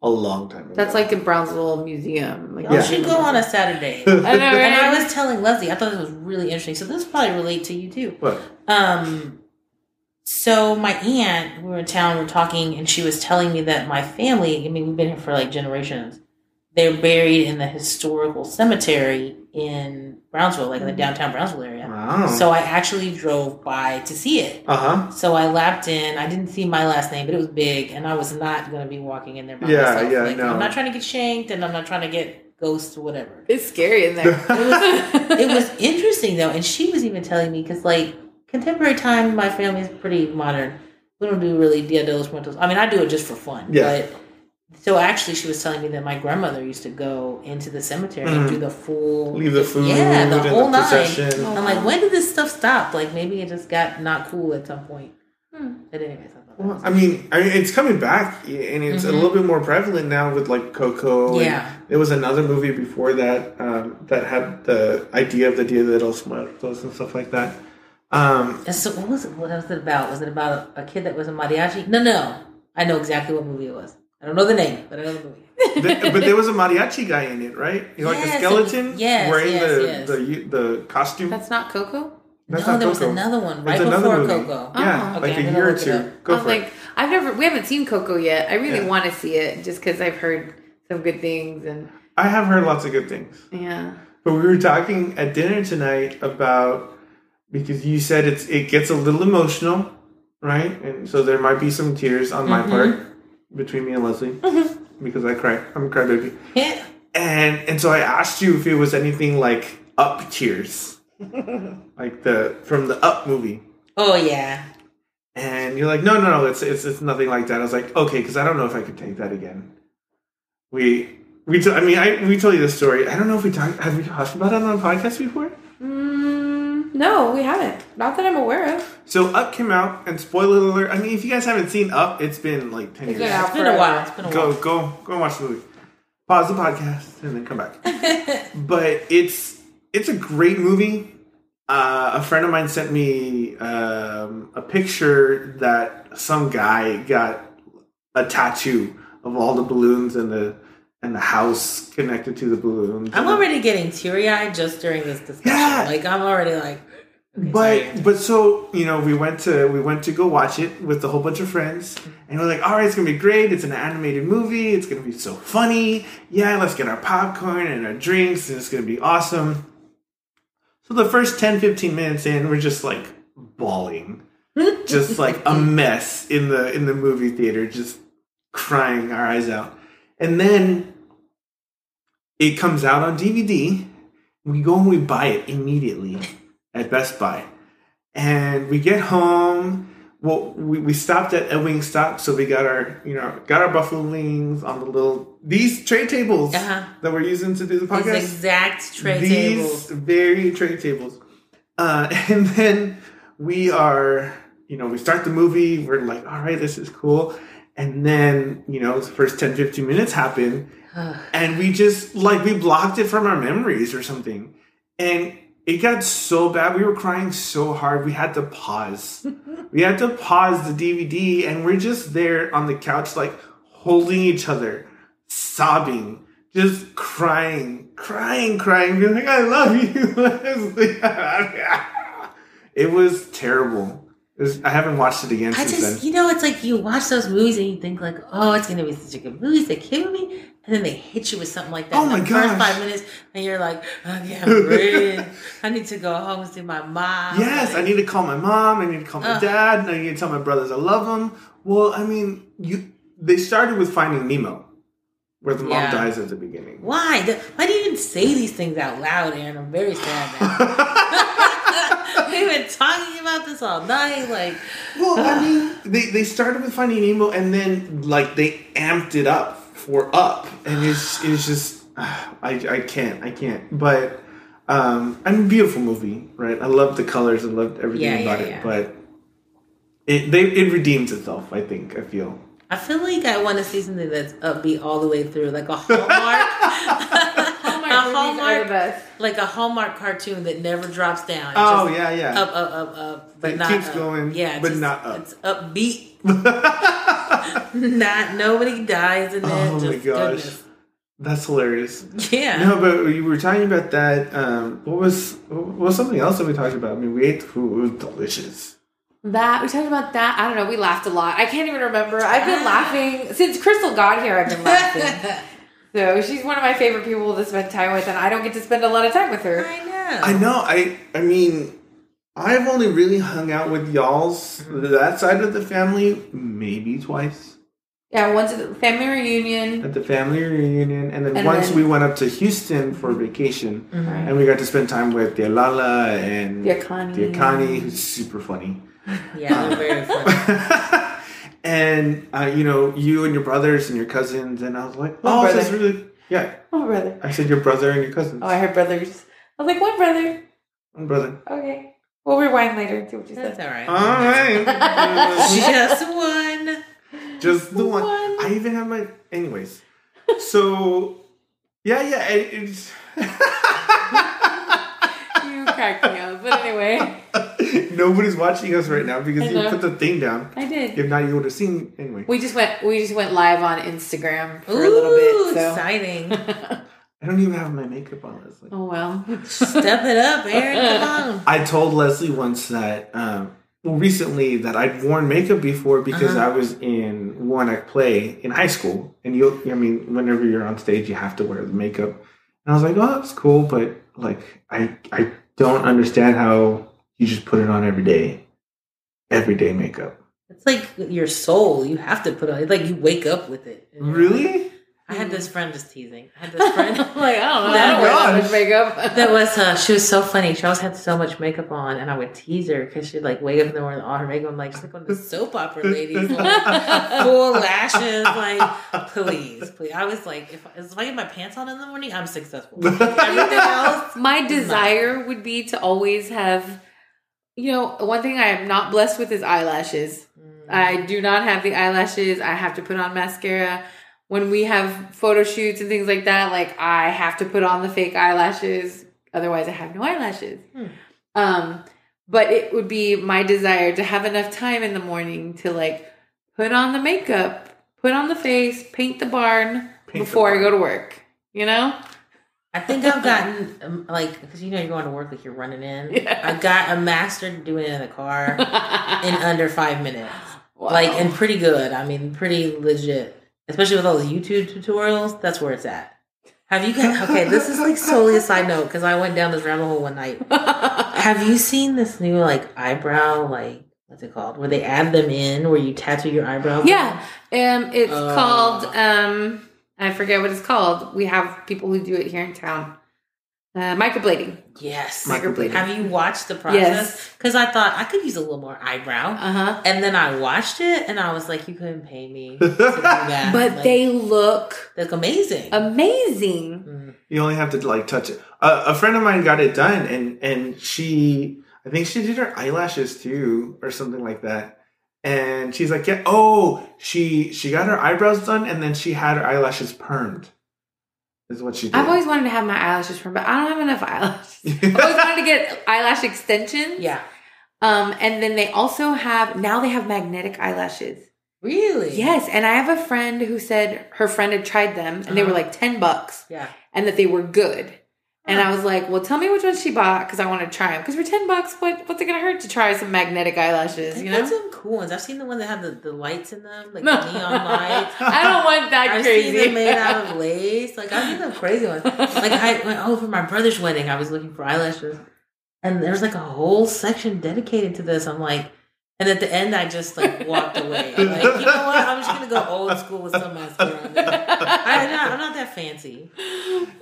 a long time ago. that's like the Brownsville Museum. Like, Y'all Yeah. should go on a Saturday. I know, right? And I was telling Leslie, I thought this was really interesting. So this probably relate to you too. what? Um, so my aunt, we were in town, we were talking, and she was telling me that my family, I mean, we've been here for like generations. They're buried in the historical cemetery in Brownsville, like in the downtown Brownsville area. Wow. So I actually drove by to see it. uh huh. So I lapped in. I didn't see my last name, but it was big, and I was not going to be walking in there by Yeah, myself. yeah, like, no. I'm not trying to get shanked, and I'm not trying to get ghosts or whatever. it's scary in there. it was interesting though, and she was even telling me because like contemporary time, my family is pretty modern. We don't do really Dia de los Muertos. I mean, I do it just for fun. Yeah. But so actually, she was telling me that my grandmother used to go into the cemetery and Mhm. do the full Leave the food yeah, the and whole the nine. Oh. I'm like, when did this stuff stop? Like maybe it just got not cool at some point. Hmm. But anyways, I thought that Well, was I mean, I mean, it's coming back, and it's a Mhm. little bit more prevalent now with like Coco. and Yeah. there was another movie before that um, that had the idea of the Dia de los Muertos and stuff like that. Um, And so what was it? What was it about? Was it about a, a kid that was a mariachi? No, no. I know exactly what movie it was. I don't know the name, but I know the movie. th- but there was a mariachi guy in it, right? You know, like Yes, a skeleton was- yes, wearing yes, the, yes. the the costume. That's not Coco. That's no, not there was another one right another before movie. Coco. Yeah, Oh, like okay, a I'm year or two. Go I was for like, it. I've never, we haven't seen Coco yet. I really Yeah. want to see it just because I've heard some good things and I have heard lots of good things. yeah. But we were talking at dinner tonight about because you said it's it gets a little emotional, right? And so there might be some tears on my Mhm. part between me and Leslie mm-hmm. because I cry. I'm a crybaby. Yeah. And and so I asked you if it was anything like up tears, like the from the Up movie. Oh yeah. And you're like, no, no, no, it's it's it's nothing like that. I was like, okay, because I don't know if I could take that again. We we t- I mean I we told you the story. I don't know if we talked have we talked about it on the podcast before. No, we haven't. Not that I'm aware of. So Up came out, and spoiler alert. I mean, if you guys haven't seen Up, it's been like ten It's years. been out It's been a while. It's been a Go while. go go and watch the movie. Pause the podcast and then come back. but it's it's a great movie. Uh, a friend of mine sent me um, a picture that some guy got a tattoo of all the balloons and the and the house connected to the balloon. I'm already getting teary eyed just during this discussion. Yeah. Like I'm already like. okay, but sorry. but so you know we went to we went to go watch it with a whole bunch of friends and we're like all right it's gonna be great it's an animated movie it's gonna be so funny yeah let's get our popcorn and our drinks and it's gonna be awesome so the first 10 15 minutes in we're just like bawling just like a mess in the in the movie theater just crying our eyes out and then it comes out on dvd we go and we buy it immediately at Best Buy. And we get home. Well, we, we stopped at a Wingstop, so we got our you know got our buffalo wings on the little these tray tables Uh-huh. that we're using to do the These podcast. exact tray these tables. very tray tables. Uh, and then we are you know we start the movie. We're like, all right, this is cool. And then you know the first 10, 15 minutes happen, and we just like we blocked it from our memories or something. And it got so bad we were crying so hard we had to pause. We had to pause the dvd and we're just there on the couch like holding each other sobbing just crying crying crying being like i love you. Leslie." it was terrible was- i haven't watched it again I since just, then you know, it's like you watch those movies and you think like, oh, it's gonna be such a good movie, it's a kid movie, and then they hit you with something like that Oh my god! first five minutes, and you're like, I can't breathe. I need to go home and see my mom. Yes, I need to call my mom. I need to call my Ugh. dad. and I need to tell my brothers I love them. Well, I mean, you. They started with Finding Nemo, where the mom Yeah. dies at the beginning. Why? Why do you even say these things out loud, Aaron? I'm very sad now. Wait a minute. been talking about this all night. Like, Well, I mean, they, they started with Finding Nemo and then like they amped it up for Up, and it's it's just I I can't I can't. But um, I mean, beautiful movie, right? I loved the colors, I loved everything Yeah, about yeah, it, yeah. but it they it redeems itself. I think I feel. I feel like I want to see something that's upbeat all the way through, like a Hallmark, Hallmark are the best. like a Hallmark cartoon that never drops down. It's Oh just yeah, yeah. up, up, up, up, but It not keeps up. going, Yeah, but just- not up. It's upbeat. not nobody dies in it. Oh just my gosh. goodness. That's hilarious. Yeah. No, but we were talking about that. Um, what was what was something else that we talked about? I mean, we ate the food; it was delicious. That we talked about that. I don't know. We laughed a lot. I can't even remember. I've been laughing since Crystal got here. I've been laughing. so she's one of my favorite people to spend time with, and I don't get to spend a lot of time with her. I know. I know. I I mean, I've only really hung out with y'all's that side of the family maybe twice Yeah, once at the family reunion. at the family reunion, and then And once then- we went up to Houston for vacation, Mhm. and we got to spend time with Lala and Diakani. Diakani, who's super funny. Yeah, they're very funny. and uh, you know, you and your brothers and your cousins, and I was like, oh, brother. this is really yeah. Oh, brother. I said your brother and your cousins. Oh, I heard brothers. I was like, one brother. One brother. Okay. We'll rewind later and see what you said. That's said. all right. All right. Just one. just the one. One. I even have my. Anyways, so yeah, yeah. It, it's You cracked me up. But anyway, nobody's watching us right now because you put the thing down. I did. If not, you would have seen anyway. We just went. We just went live on Instagram for Ooh, a little bit. So. exciting. I don't even have my makeup on, Leslie. oh well. Step it up, Aaron. Come on. I told Leslie once that um, well, recently that I'd worn makeup before because Uh-huh. I was in one act play in high school, and you, I mean, whenever you're on stage, you have to wear the makeup. And I was like, oh, that's cool, but like, I I don't understand how you just put it on every day, everyday makeup. It's like your soul. You have to put on. Like you wake up with it. Really? I had this friend just teasing. I had this friend. Like, I don't know. I That don't wear that much makeup. That was uh, she was so funny. She always had so much makeup on, and I would tease her because she'd like wake up in the morning with all her makeup. I'm like, she's like one of the soap opera ladies, like full lashes. Like, please, please. I was like, if, if I get my pants on in the morning, I'm successful. Everything else, My desire would be to always have, you know, one thing I am not blessed with is eyelashes. I do not have the eyelashes. I have to put on mascara. When we have photo shoots and things like that, like I have to put on the fake eyelashes. Otherwise, I have no eyelashes. Hmm. Um, but it would be my desire to have enough time in the morning to like put on the makeup, put on the face, paint the barn Paint the before I go to work. You know? I think I've gotten um, like because you know you're going to work like you're running in. Yeah. I got a master doing it in the car in under five minutes. Wow. Like and pretty good. I mean, pretty legit. Especially with all those YouTube tutorials. That's where it's at. Have you guys? Okay, this is like solely a side note because I went down this rabbit hole one night. Have you seen this new like eyebrow like what's it called? Where they add them in where you tattoo your eyebrow? Yeah, um, it's Uh. called. Um, I forget what it's called. We have people who do it here in town. Uh, microblading. Yes. Microblading. Have you watched the process? Yes. Because I thought I could use a little more eyebrow. Uh huh. And then I watched it and I was like, you couldn't pay me to do that. But Like, they look look amazing. amazing. Mm. You only have to like touch it. Uh, a friend of mine got it done, and and she, I think she did her eyelashes too, or something like that. And she's like, yeah, oh, she she got her eyebrows done, and then she had her eyelashes permed. Is what she did. I've always wanted to have my eyelashes permed, but I don't have enough eyelashes. I've always wanted to get eyelash extensions. Yeah. Um, and then they also have now they have magnetic eyelashes. Really? Yes, and I have a friend who said her friend had tried them and they were Uh-huh. like ten bucks. Yeah. and that they were good. And I was like, well, tell me which ones she bought because I want to try them. Because for 10 bucks, what, what's it going to hurt to try some magnetic eyelashes, you know? some cool ones. I've seen the ones that have the, the lights in them, like No. the neon lights. I don't want that I've crazy. seen them made out of lace. Like I've seen them crazy ones. Like I went oh for my brother's wedding, I was looking for eyelashes, and there's like a whole section dedicated to this. I'm like, and at the end, I just like walked away. I'm like you know what? I'm just gonna go old school with some mascara. On there. I'm not, I'm not that fancy.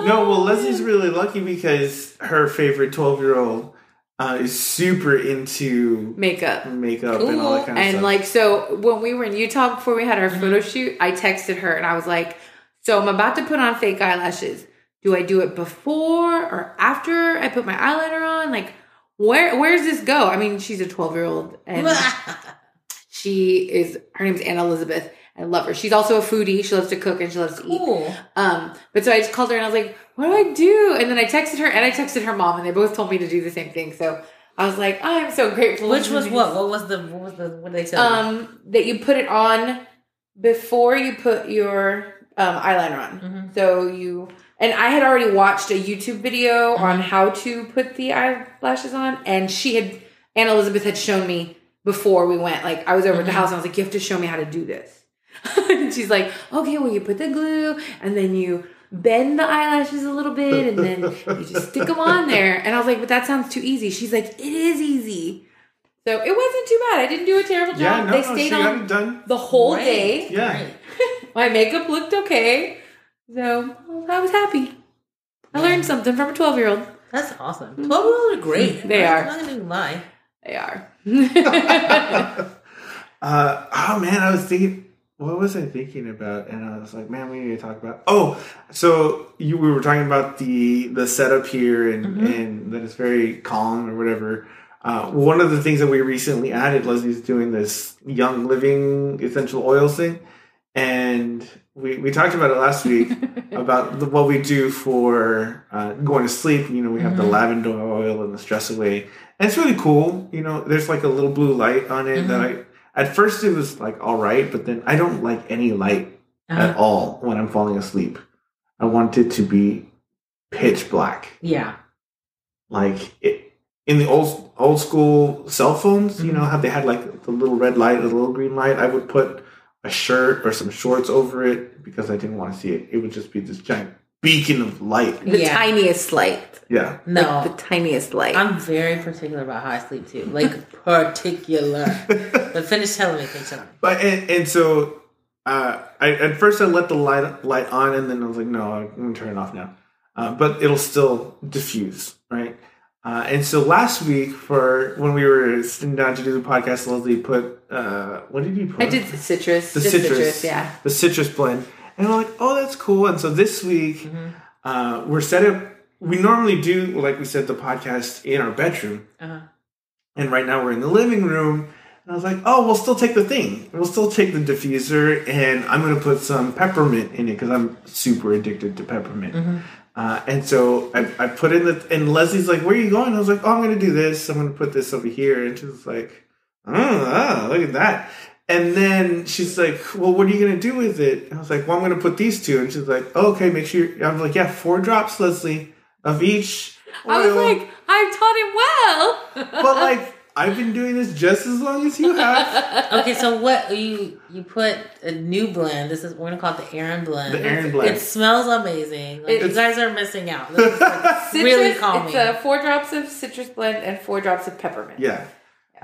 no, well, Leslie's really lucky because her favorite twelve year old uh, is super into Makeup. makeup and all that kind of And stuff. And like so when we were in Utah before we had our Mm-hmm. photo shoot, I texted her and I was like, So I'm about to put on fake eyelashes. Do I do it before or after I put my eyeliner on? Like where where's this go? I mean, she's a 12 year old and she is her name's Anna Elizabeth. I love her. She's also a foodie. She loves to cook and she loves to eat. Um, but so I just called her and I was like, what do I do? And then I texted her and I texted her mom and they both told me to do the same thing. So I was like, I am so grateful. Which was what? What was the? What was the? What did they tell you? Um, that you put it on before you put your um, eyeliner on. Mhm. So you and I had already watched a YouTube video Mm-hmm. on how to put the eyelashes on, and she had Anna Elizabeth had shown me before we went. Like I was over at the Mm-hmm. house, and I was like, "You have to show me how to do this." and she's like, "Okay, well, you put the glue, and then you." Bend the eyelashes a little bit and then you just stick them on there. And I was like, but that sounds too easy. She's like, it is easy. So it wasn't too bad. I didn't do a terrible job. yeah, no, they no, stayed got on the whole Great. day. Yeah. My makeup looked okay. So I was happy. I learned something from a 12 year old. That's awesome. Twelve year olds are great. They I'm are. not gonna lie. They are. Uh, oh man, I was thinking, what was I thinking about? And I was like, man, we need to talk about. Oh, so you we were talking about the the setup here and Mm-hmm. and that it's very calm or whatever. Uh, one of the things that we recently added, Leslie's doing this Young Living essential oils thing, and we we talked about it last week about the, what we do for uh, going to sleep. You know, we have the Mhm. lavender oil and the stress away, and it's really cool. You know, there's like a little blue light on it that I. At first, it was like all right, but then I don't like any light Uh-huh. at all when I'm falling asleep. I want it to be pitch black, Yeah. like it, in the old old school cell phones. You know how they had like the little red light, the little green light. I would put a shirt or some shorts over it because I didn't want to see it. It would just be this giant beacon of light. The Yeah. tiniest light. Yeah, No. Like the tiniest light. I'm very particular about how I sleep too. Like particular. but finish telling me, finish telling me. but and, and so uh, I at first I let the light light on, and then I was like, no, I'm gonna turn it off now. Uh, but it'll still diffuse, right? Uh, and so last week, for when we were sitting down to do the podcast, Leslie put uh, what did you put? I did the citrus. the just citrus, yeah. the citrus blend, and we're like, oh, that's cool. And so this week, Mm-hmm. uh, we're set up. We normally do, like we said, the podcast in our bedroom, Uh-huh. and right now we're in the living room. And I was like, oh, we'll still take the thing. We'll still take the diffuser, and I'm going to put some peppermint in it because I'm super addicted to peppermint. Mm-hmm. Uh, and so I, I put in the, and Leslie's like, where are you going? I was like, oh, I'm going to do this. I'm going to put this over here. And she was like, oh, ah, look at that. And then she's like, well, what are you going to do with it? And I was like, well, I'm going to put these two. And she's like, oh, okay, make sure. I'm like, yeah, four drops, Leslie, of each. I was like, I taught him well. but like, I've been doing this just as long as you have. Okay, so what you you put a new blend. This is we're gonna call it the Aaron blend. The Aaron blend. It smells amazing. Like, you guys are missing out. This is like citrus, really calming. It's uh, four drops of citrus blend and four drops of peppermint. Yeah.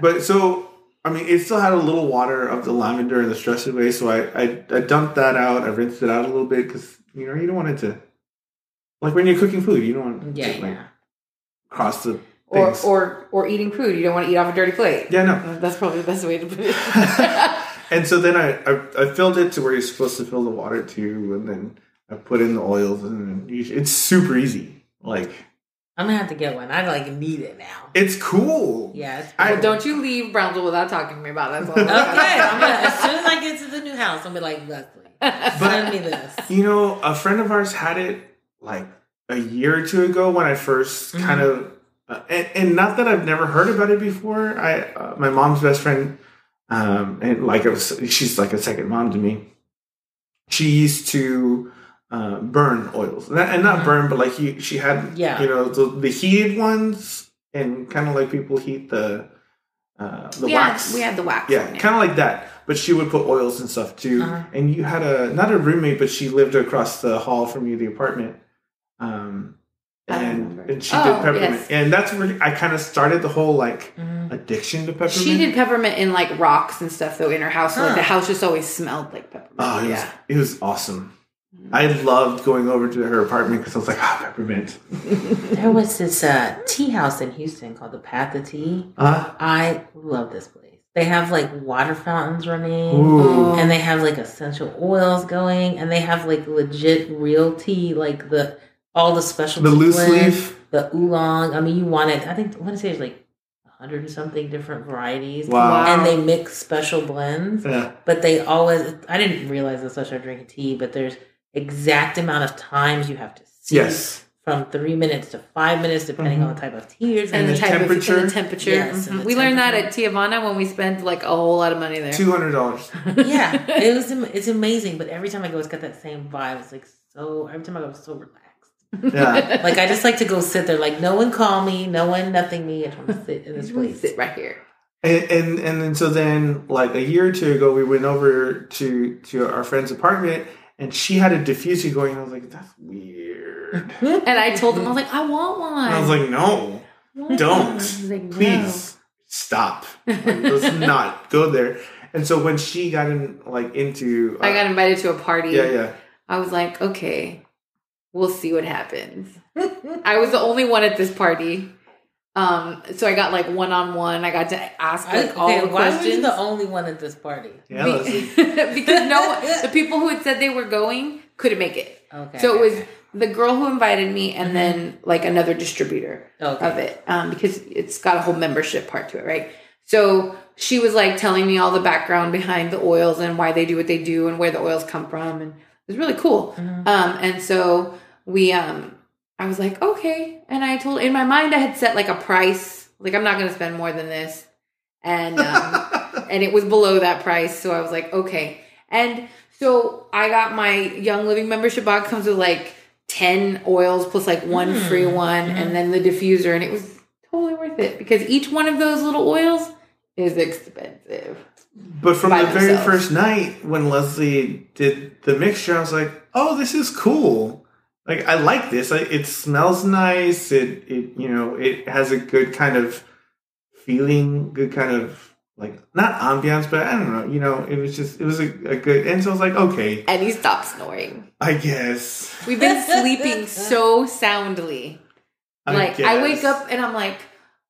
But so, I mean, it still had a little water of the lavender and the stress away. So I, I, I dumped that out. I rinsed it out a little bit because, you know, you don't want it to, like when you're cooking food, you don't want it yeah, to like yeah. cross the Or, or or eating food. You don't want to eat off a dirty plate. yeah, no. That's probably the best way to put it. and so then I, I, I filled it to where you're supposed to fill the water to. And then I put in the oils and you, it's super easy. Like, I'm gonna have to get one. I like need it now. it's cool. Yeah. It's I- Well, don't you leave Brownsville without talking to me about it. That's. Okay, I'm gonna, as soon as I get to the new house, I'm gonna be like Leslie, send me this. You know, a friend of ours had it like a year or two ago when I 1st Mhm. kind of, uh, and, and not that I've never heard about it before. I, uh, my mom's best friend, um, and like was, she's like a second mom to me. She used to uh, burn oils, and not, Mhm. burn, but like he, she had, Yeah. you know, the, the heated ones, and kind of like people heat the uh, the we had wax. we had the wax. Yeah, kind of like that. But she would put oils and stuff too. Uh-huh. And you had a not a roommate, but she lived across the hall from you, the apartment. Um, and and she Oh, did peppermint, yes. and that's where I kind of started the whole like Mhm. addiction to peppermint. She did peppermint in like rocks and stuff though in her house. So, like the house just always smelled like peppermint. Oh, it was, yeah. it was awesome. I loved going over to her apartment because I was like, ah, peppermint. There was this uh, tea house in Houston called the Path of Tea. Uh, I love this place. They have like water fountains running. ooh. and they have like essential oils going, and they have like legit real tea, like the all the special The loose leaf. the oolong. I mean, you want it. I think I want to say there's like a hundred and something different varieties, Wow. and they mix special blends. Yeah. But they always. I didn't realize this until I started drinking tea, but there's exact amount of times you have to see Yes. from three minutes to five minutes, depending Mhm. on the type of tea you're And drinking. the, the type temperature? of and the temperature. Yes, Mhm. and the we learned that at Teavana when we spent like a whole lot of money there. Two hundred dollars. yeah, it was. It's amazing, but every time I go, it's got that same vibe. It's like so. Every time I go, I'm so relaxed. Yeah. Like I just like to go sit there. Like no one call me, no one nothing me. I just want to sit in this Just wanna place. sit right here. And, and and then so then like a year or two ago we went over to to our friend's apartment and she had a diffuser going. I was like, that's weird. And I told him, I was like, I want one. And I was like, no, "What?" don't. He's like, "No." please stop. Like, let's not go there. And so when she got in like into uh, I got invited to a party. yeah yeah I was like, okay, we'll see what happens. I was the only one at this party. Um, so I got like one on one. I got to ask like all okay, the why were you questions. the only one at this party? yeah. Be- because no one- the people who had said they were going couldn't make it. Okay. So it was the girl who invited me and then like another distributor Okay. of it um, because it's got a whole membership part to it, right? So she was like telling me all the background behind the oils and why they do what they do and where the oils come from, and it was really cool. Mhm. Um, and so we, um, I was like, okay, and I told in my mind I had set like a price, like I'm not going to spend more than this, and um, and it was below that price, so I was like, okay, and so I got my Young Living membership box. Comes with like ten oils plus like one Mm. free one, and then the diffuser, and it was totally worth it because each one of those little oils is expensive. But from the very first night when Leslie did the mixture, I was like, "Oh, this is cool. Like, I like this. I, it smells nice. It, it, you know, it has a good kind of feeling, good kind of like not ambiance, but I don't know. You know, it was just, it was a, a good. And so I was like, okay, And he stopped snoring. I guess. We've been sleeping so soundly. like I wake up and I'm like,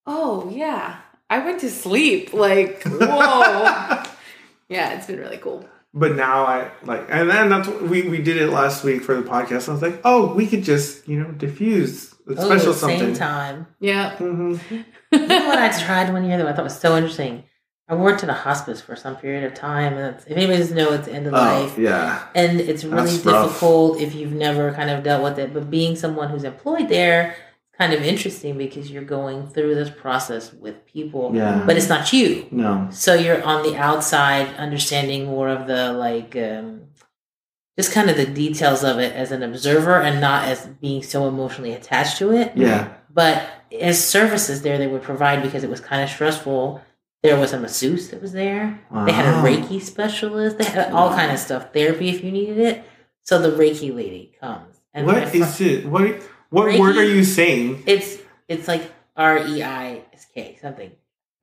oh yeah, I went to sleep. Like whoa, yeah, it's been really cool. But now I like, and then that's what we we did it last week for the podcast. I was like, oh, we could just you know diffuse a Oh, special at the same something. time. Yeah, Mm-hmm. You know what I tried one year that I thought was so interesting? I worked in a hospice for some period of time, and if anybody doesn't know, it's end of Oh life, yeah, and it's really That's rough. difficult if you've never kind of dealt with it. But being someone who's employed there, it's kind of interesting because you're going through this process with people, yeah. but it's not you. No. So you're on the outside, understanding more of the like, um, just kind of the details of it as an observer, and not as being so emotionally attached to it. Yeah. But as services there, they would provide because it was kind of stressful. There was a masseuse that was there. They had a Reiki specialist. They had all kind of stuff. Therapy if you needed it. So the Reiki lady comes. my What is it? What what Reiki? word are you saying? It's it's like R E I S K something.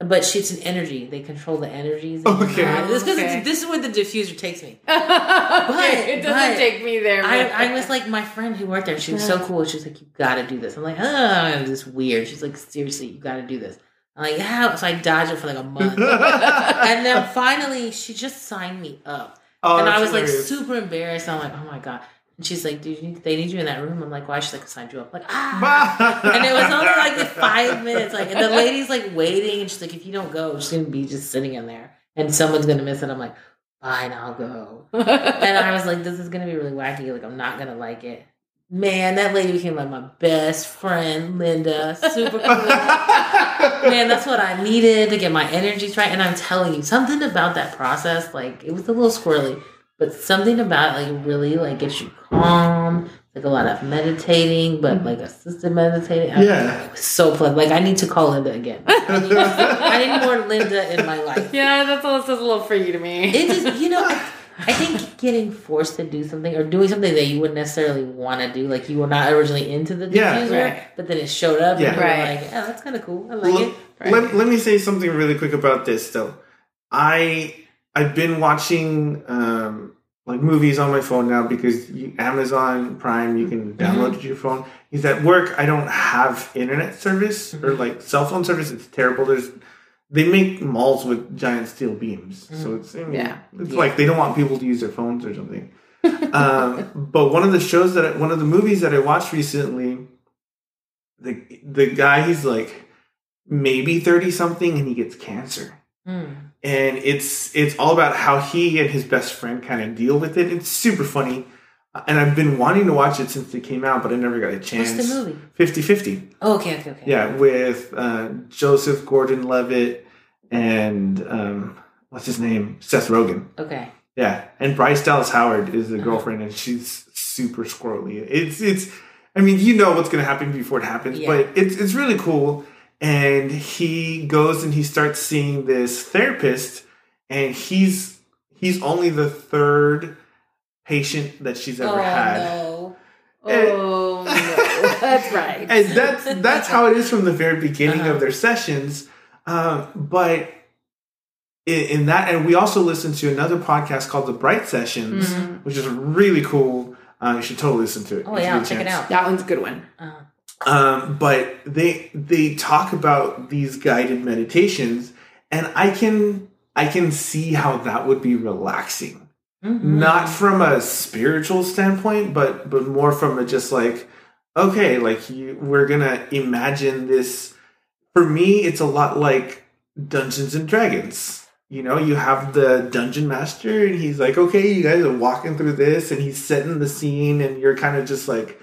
But she's an energy. They control the energies. in your Okay. mind. This, 'cause Okay. it's- this is where the diffuser takes me. okay, it doesn't but take me there. I, I was like my friend who worked there. She was so cool. She was like, "You got to do this." I'm like, "Oh, this is weird." She's like, "Seriously, you got to do this." I'm like, "Yeah." So I dodged it for like a month, and then finally, she just signed me up, Oh, and I that's was like super embarrassed. I'm like, "Oh my god!" And she's like, "Dude, you need, they need you in that room." I'm like, "Why?" She's like, "I signed you up." I'm like, ah. And it was only like five minutes. Like, and the lady's like waiting, and she's like, "If you don't go, she's gonna be just sitting in there, and someone's gonna miss it." I'm like, "Fine, I'll go." And I was like, this is gonna be really wacky. Like, I'm not gonna like it. Man, that lady became like my best friend, Linda. Super cool. Man, that's what I needed to get my energies right. And I'm telling you, something about that process, like it was a little squirrely, but something about like really like gets you calm. Like a lot of meditating, but mm-hmm. like assisted meditating. I- Yeah. so fun. Like I need to call Linda again. I need, I need more Linda in my life. yeah, that's all. That's a little freaky to me. It just, you know, I, think getting forced to do something or doing something that you wouldn't necessarily want to do, like you were not originally into the Yeah. diffuser, Right. but then it showed up, Yeah. and Right. like, "Oh, that's kind of cool. I like it." let, let me say something really quick about this though. I I've been watching um like movies on my phone now because you, Amazon Prime you can download it to your phone. Is at work I don't have internet service or like cell phone service. It's terrible. There's they make malls with giant steel beams, so it's I mean, Yeah. It's like they don't want people to use their phones or something. um, but one of the shows that I, one of the movies that I watched recently, the the guy he's like maybe thirty something and he gets cancer Mm. and it's it's all about how he and his best friend kind of deal with it. It's super funny, and I've been wanting to watch it since it came out, but I never got a chance. What's the movie? 50-50. Oh, okay, okay, okay. Yeah, with uh, Joseph Gordon-Levitt and um, what's his name, Seth Rogen. Okay. Yeah, and Bryce Dallas Howard is the Uh-huh. girlfriend, and she's super squirrely. It's it's. I mean, you know what's going to happen before it happens, Yeah. but it's it's really cool. And he goes and he starts seeing this therapist, and he's he's only the third patient that she's ever oh had. no. Oh, no. That's right. and that's that's how it is from the very beginning Uh-huh. of their sessions. Um, but in, in that, and we also listened to another podcast called the Bright Sessions, Mhm. which is really cool. Uh, you should totally listen to it. Oh yeah, get I'll check it out. That one's a good one. Uh, Um, but they they talk about these guided meditations, and I can I can see how that would be relaxing. Mhm. not from a spiritual standpoint but but more from a just like okay like you, we're gonna imagine this. For me it's a lot like dungeons and dragons. You know you have the dungeon master and he's like okay you guys are walking through this and he's setting the scene and you're kind of just like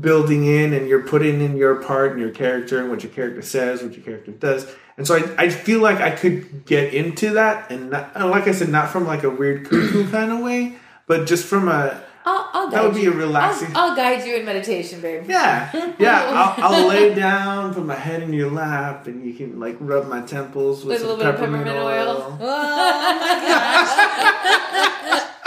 building in and you're putting in your part and your character and what your character says what your character does and so i, I feel like i could get into that and not, and like i said not from like a weird cuckoo kind of way but just from a I'll, I'll guide that would be you. a relaxing I'll, I'll guide you in meditation, babe. yeah yeah I'll, I'll lay down put my head in your lap and you can like rub my temples with, With a some little bit of peppermint, peppermint oil, oil. Oh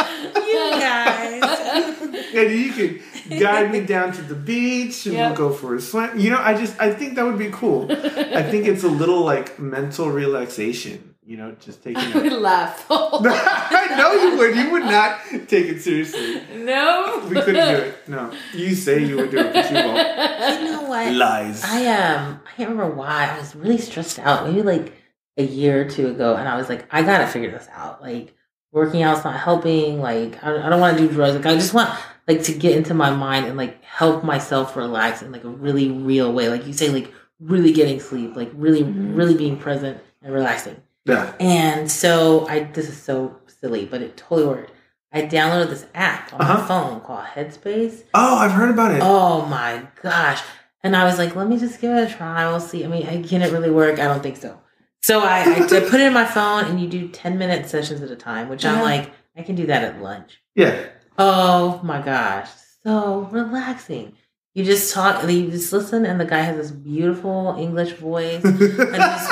you guys. and you can guide me down to the beach and Yep. we'll go for a swim you know i just i think that would be cool i think it's a little like mental relaxation you know just taking I would a laugh. I know you would. You would not take it seriously. no. We couldn't do it. No. You say you would do it, but you won't. You know what? Lies. I um I can't remember why I was really stressed out. Maybe like a year or two ago, and I was like, I gotta figure this out. Like working out's not helping. Like I, I don't want to do drugs. Like I just want like to get into my mind and like help myself relax in like a really real way. Like you say, like really getting sleep. Like really, Mhm. really being present and relaxing. Yeah. And so I this is so silly, but it totally worked. I downloaded this app on my Uh-huh. phone called Headspace. Oh, I've heard about it. Oh my gosh. And I was like, let me just give it a try. We'll see. I mean, I- can it really work? I don't think so. So I, I put it in my phone and you do 10 minute sessions at a time, which I'm like, I can do that at lunch. Yeah. Oh my gosh. So relaxing. You just talk, you just listen, and the guy has this beautiful English voice. And he's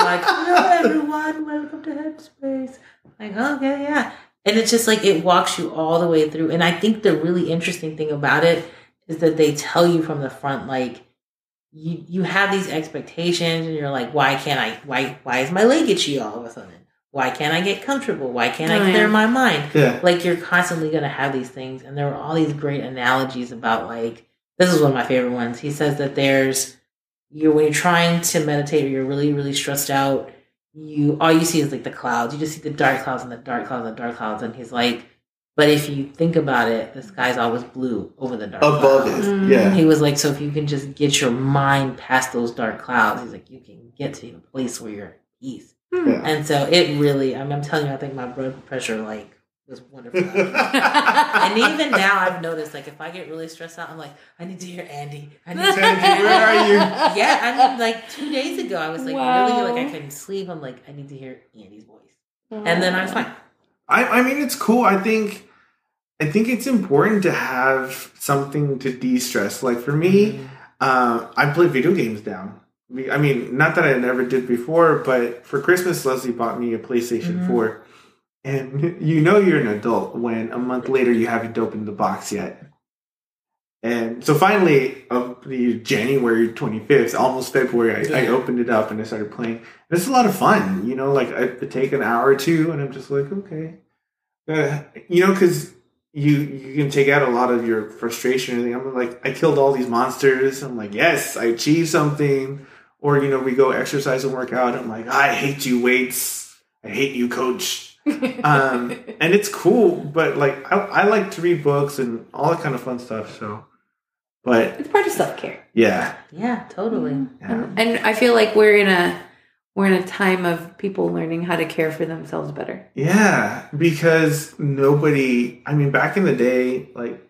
like, hello everyone, welcome to Headspace. Like, okay, yeah. And it's just like it walks you all the way through. And I think the really interesting thing about it is that they tell you from the front, like, you you have these expectations and you're like, why can't I why why is my leg itchy all of a sudden? Why can't I get comfortable? Why can't Oh, I clear my mind? yeah. like you're constantly going to have these things and there were all these great analogies about like this is one of my favorite ones he says that there's you when you're trying to meditate or you're really really stressed out you all you see is like the clouds you just see the dark clouds and the dark clouds and the dark clouds and he's like but if you think about it the sky's always blue over the dark Above clouds. it. Mm. Yeah. he was like so if you can just get your mind past those dark clouds he's like you can get to a place where you're at peace Yeah. and so it really I mean, i'm telling you i think my blood pressure like was wonderful and even now I've noticed like if I get really stressed out, I'm like, I need to hear Andy. I need to hear Andy, where are you? Yeah, I mean like two days ago I was like Wow. really like I couldn't sleep. I'm like, I need to hear Andy's voice. And then I was fine. I, I mean, it's cool. I think, I think it's important to have something to de-stress. Like for me, uh, I play video games down. I mean, not that I never did before, but for Christmas, Leslie bought me a PlayStation Mhm. 4. And you know you're an adult when a month later you haven't opened the box yet. And so finally, of the January 25th, almost February, I, I opened it up and I started playing. And it's a lot of fun, you know, like I I take an hour or two and I'm just like, okay. Uh, you know, because you you can take out a lot of your frustration. I'm like, I killed all these monsters. I'm like, yes, I achieved something. Or you know, we go exercise and work out. I'm like, I hate you, weights. I hate you, coach. um, and it's cool, but like I, I like to read books and all that kind of fun stuff. So, but It's part of self care. yeah, Yeah, totally. yeah. And I feel like we're in a we're in a time of people learning how to care for themselves better. Yeah, because nobody, I mean, back in the day, like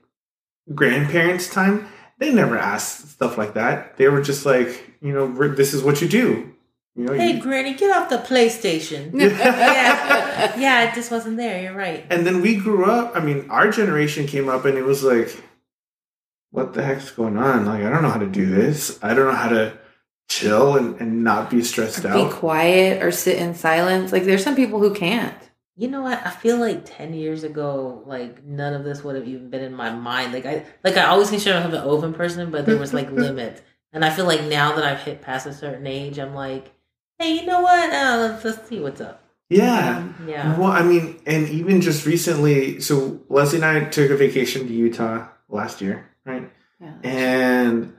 grandparents' time, they never asked stuff like that. They were just like, you know, this is what you do. You know, Hey, you- Granny, get off the PlayStation. yeah, yeah, it just wasn't there. You're right. and then we grew up. I mean, our generation came up and it was like, what the heck's going on? Like, I don't know how to do this. I don't know how to chill and, and not be stressed Be out. Be quiet or sit in silence. Like there's some people who can't. You know what? I feel like ten years ago, like none of this would have even been in my mind. Like I, like I always consider myself an open person, but there was like limits. And I feel like now that I've hit past a certain age, I'm like, hey, you know what? Uh, let's let's see what's up. Yeah. Yeah. Well, I mean, and even just recently, so Leslie and I took a vacation to Utah last year, right? Yeah. And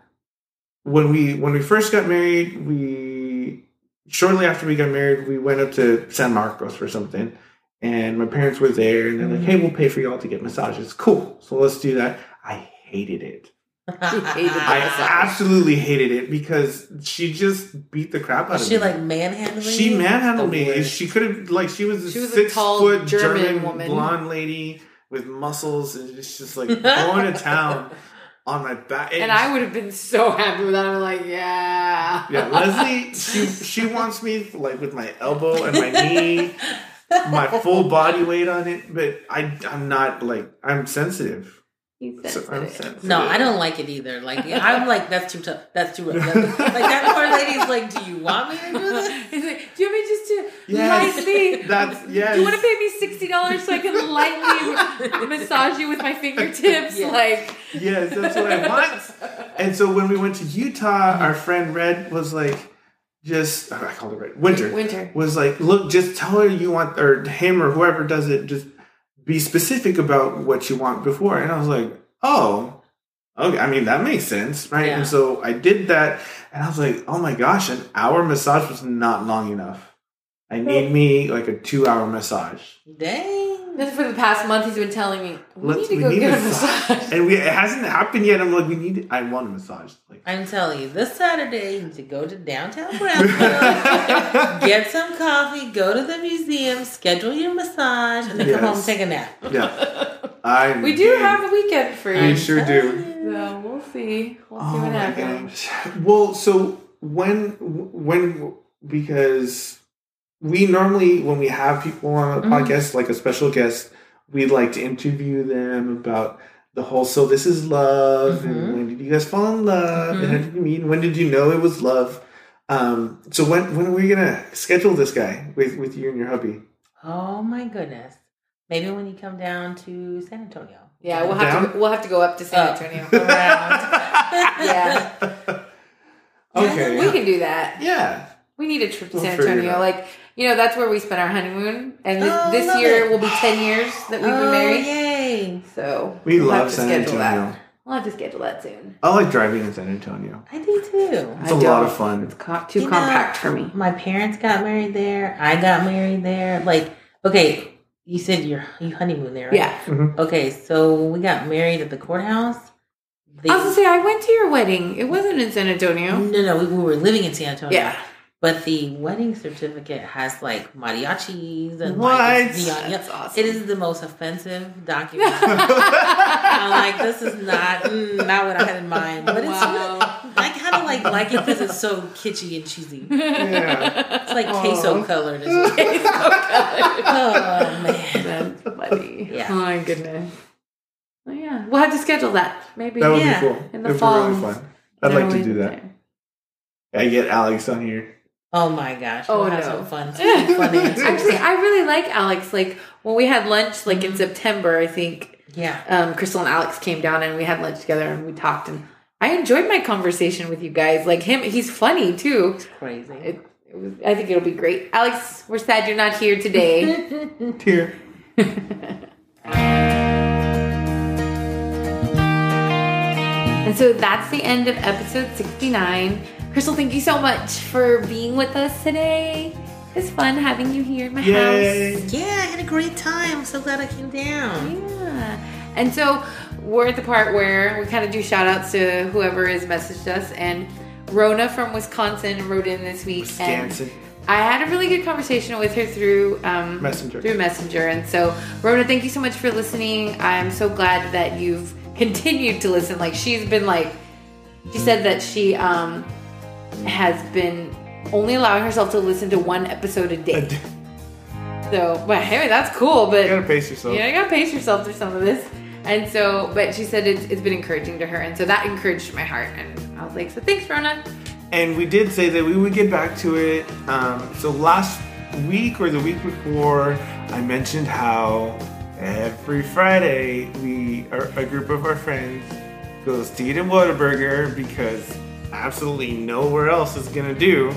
when we when we first got married, we shortly after we got married, we went up to San Marcos for something. And my parents were there, and they're like, "Hey, we'll pay for y'all to get massages." Cool. So let's do that. I hated it. hated I absolutely hated it because she just beat the crap out Was of she me. She like manhandling? She manhandled me. worst. She could have like she was a She was a six tall foot German German, woman. blonde lady with muscles and it's just like going to town on my back. And I would have been so happy with that. I'm like, yeah. yeah, Leslie, she she wants me like with my elbow and my knee, my full body weight on it, but I I'm not like I'm sensitive. He So said I'm it. sensitive. No, I don't like it either. Like I'm like that's too tough. That's too rough. Like that poor lady's like, do you want me to do this? He's like, do you want me just to Yes. lightly? That's yes. Do you want to pay me sixty dollars so I can lightly massage you with my fingertips? Yeah. Like, Yes, that's what I want. And so when we went to Utah, our friend Red was like, just I called it Red Winter. Winter. was like, look, just tell her you want, or him or whoever does it, just be specific about what you want before. And I was like, oh, okay. I mean, that makes sense, right? Yeah. And so I did that, and I was like, oh my gosh, an hour massage was not long enough. I need me like a two hour massage. Dang. Then for the past month, he's been telling me we Let's- need to go get a massage. and we it hasn't happened yet. I'm like, we need. I want a massage. Like, I'm telling you, this Saturday you need to go to downtown Brownsville, get some coffee, go to the museum, schedule your massage, and then come home and take a nap. yeah, I. We do have a weekend free. We sure do. So we'll see. We'll see Oh what happens. gosh. Well, so when when because we normally when we have people on a Mhm. podcast like a special guest, we'd like to interview them about the whole so this is love and Mhm. when did you guys fall in love and Mhm. how did you meet when did you know it was love um so when when are we gonna schedule this guy with with you and your hubby Oh my goodness. Maybe when you come down to San Antonio. Yeah, we'll have Down? to we'll have to go up to San Oh. Antonio. Yeah. okay we can do that. yeah We need a trip to We'll San Antonio. Like you know, that's where we spent our honeymoon, and this, Oh, this year it. will be ten years that we've been oh, married. Yay. So we we'll have love to San schedule Antonio that. We'll have to schedule that soon. I like driving in San Antonio I do too. it's I a lot don't. of fun It's co- too You know- compact for me. My parents got married there. I got married there. Like, okay, you said you're, you honeymoon there, right? Yeah, mm-hmm. Okay, so we got married at the courthouse. They, I was gonna say I went to your wedding. It wasn't in San Antonio. no, no, we, we were living in San Antonio. Yeah, But the wedding certificate has like mariachis and What? like it's neon. That's Yeah, awesome. It is the most offensive document. I'm like, this is not mm, not what I had in mind. But it's Wow. really, I kind of like like it because it's so kitschy and cheesy. yeah It's like Aw. queso colored. It's just- oh man. That's funny. Yeah. Oh my goodness. Oh yeah, we'll have to schedule that. Maybe That would Yeah, be cool. in the It would fall. be really fun. I'd Then like to do that. I get Alex on here. Oh my gosh! Oh, we'll no. some fun, some fun Actually, I really like Alex. Like when we had lunch, like in mm-hmm. September, I think. Yeah. Um, Crystal and Alex came down and we had lunch together and we talked and I enjoyed my conversation with you guys. Like him, he's funny too. It's crazy. It, it was, I think it'll be great. Alex, we're sad you're not here today. Tear. and so that's the end of episode 69. Crystal, thank you so much for being with us today. It's fun having you here in my Yay. house. Yeah, I had a great time. I'm so glad I came down. Yeah. And so we're at the part where we kind of do shout outs to whoever has messaged us. And Rona from Wisconsin wrote in this week. and Wisconsin. I had a really good conversation with her through um, Messenger. Through Messenger. And so, Rona, thank you so much for listening. I'm so glad that you've continued to listen. Like, she's been like, she said that she um, has been only allowing herself to listen to one episode a day. So, but hey, that's cool. But You gotta pace yourself. yeah, you gotta pace yourself through some of this. And so, but she said it's, it's been encouraging to her, and so that encouraged my heart. And I was like, so thanks, Rona. And we did say that we would get back to it. Um, so last week or the week before, I mentioned how every Friday we, our, a group of our friends, goes to eat in Whataburger because absolutely nowhere else is gonna do.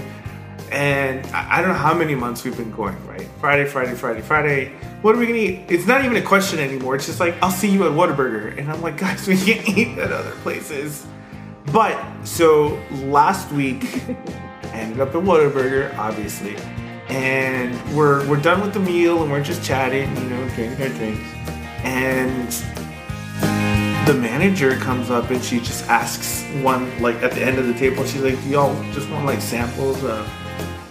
And I don't know how many months we've been going, right? Friday, Friday, Friday, Friday. What are we gonna eat? It's not even a question anymore. It's just like, I'll see you at Whataburger. And I'm like, guys, we can't eat at other places. But so last week, I ended up at Whataburger, obviously, and we're we're done with the meal and we're just chatting, you know, drinking our drinks, and the manager comes up and she just asks one like at the end of the table. She's like, "Do y'all just want like samples of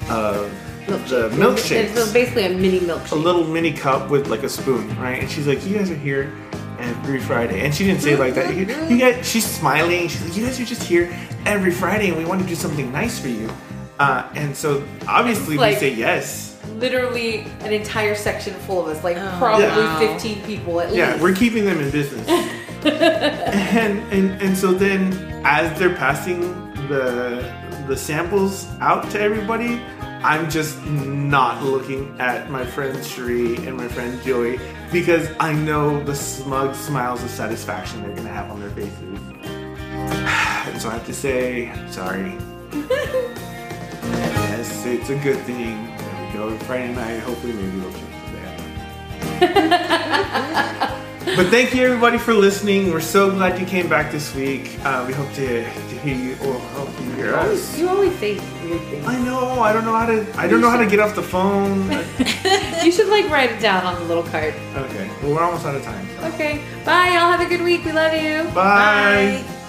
of the milkshakes?" It's basically a mini milkshake. a little mini cup with like a spoon, right? And she's like, "You guys are here every Friday," and she didn't say it like that. You, you guys, she's smiling. She's like, "You guys are just here every Friday, and we want to do something nice for you." Uh, and so obviously Like- we say yes. literally an entire section full of us, like Oh, probably wow. 15 people at Yeah, least. Yeah, we're keeping them in business. and, and and so then as they're passing the the samples out to everybody, I'm just not looking at my friend Sheree and my friend Joey because I know the smug smiles of satisfaction they're gonna have on their faces. And so I have to say, sorry. yes, it's a good thing that we go Friday night. Hopefully, maybe we'll change the day. But thank you everybody for listening. We're so glad you came back this week. Uh, we hope to, to hear you or hope you hear us. You always say weird things. I know. I don't know how to. I don't know how to get off the phone. You should like write it down on the little card. Okay. Well, we're almost out of time. Okay. Bye. Y'all have a good week. We love you. Bye. Bye.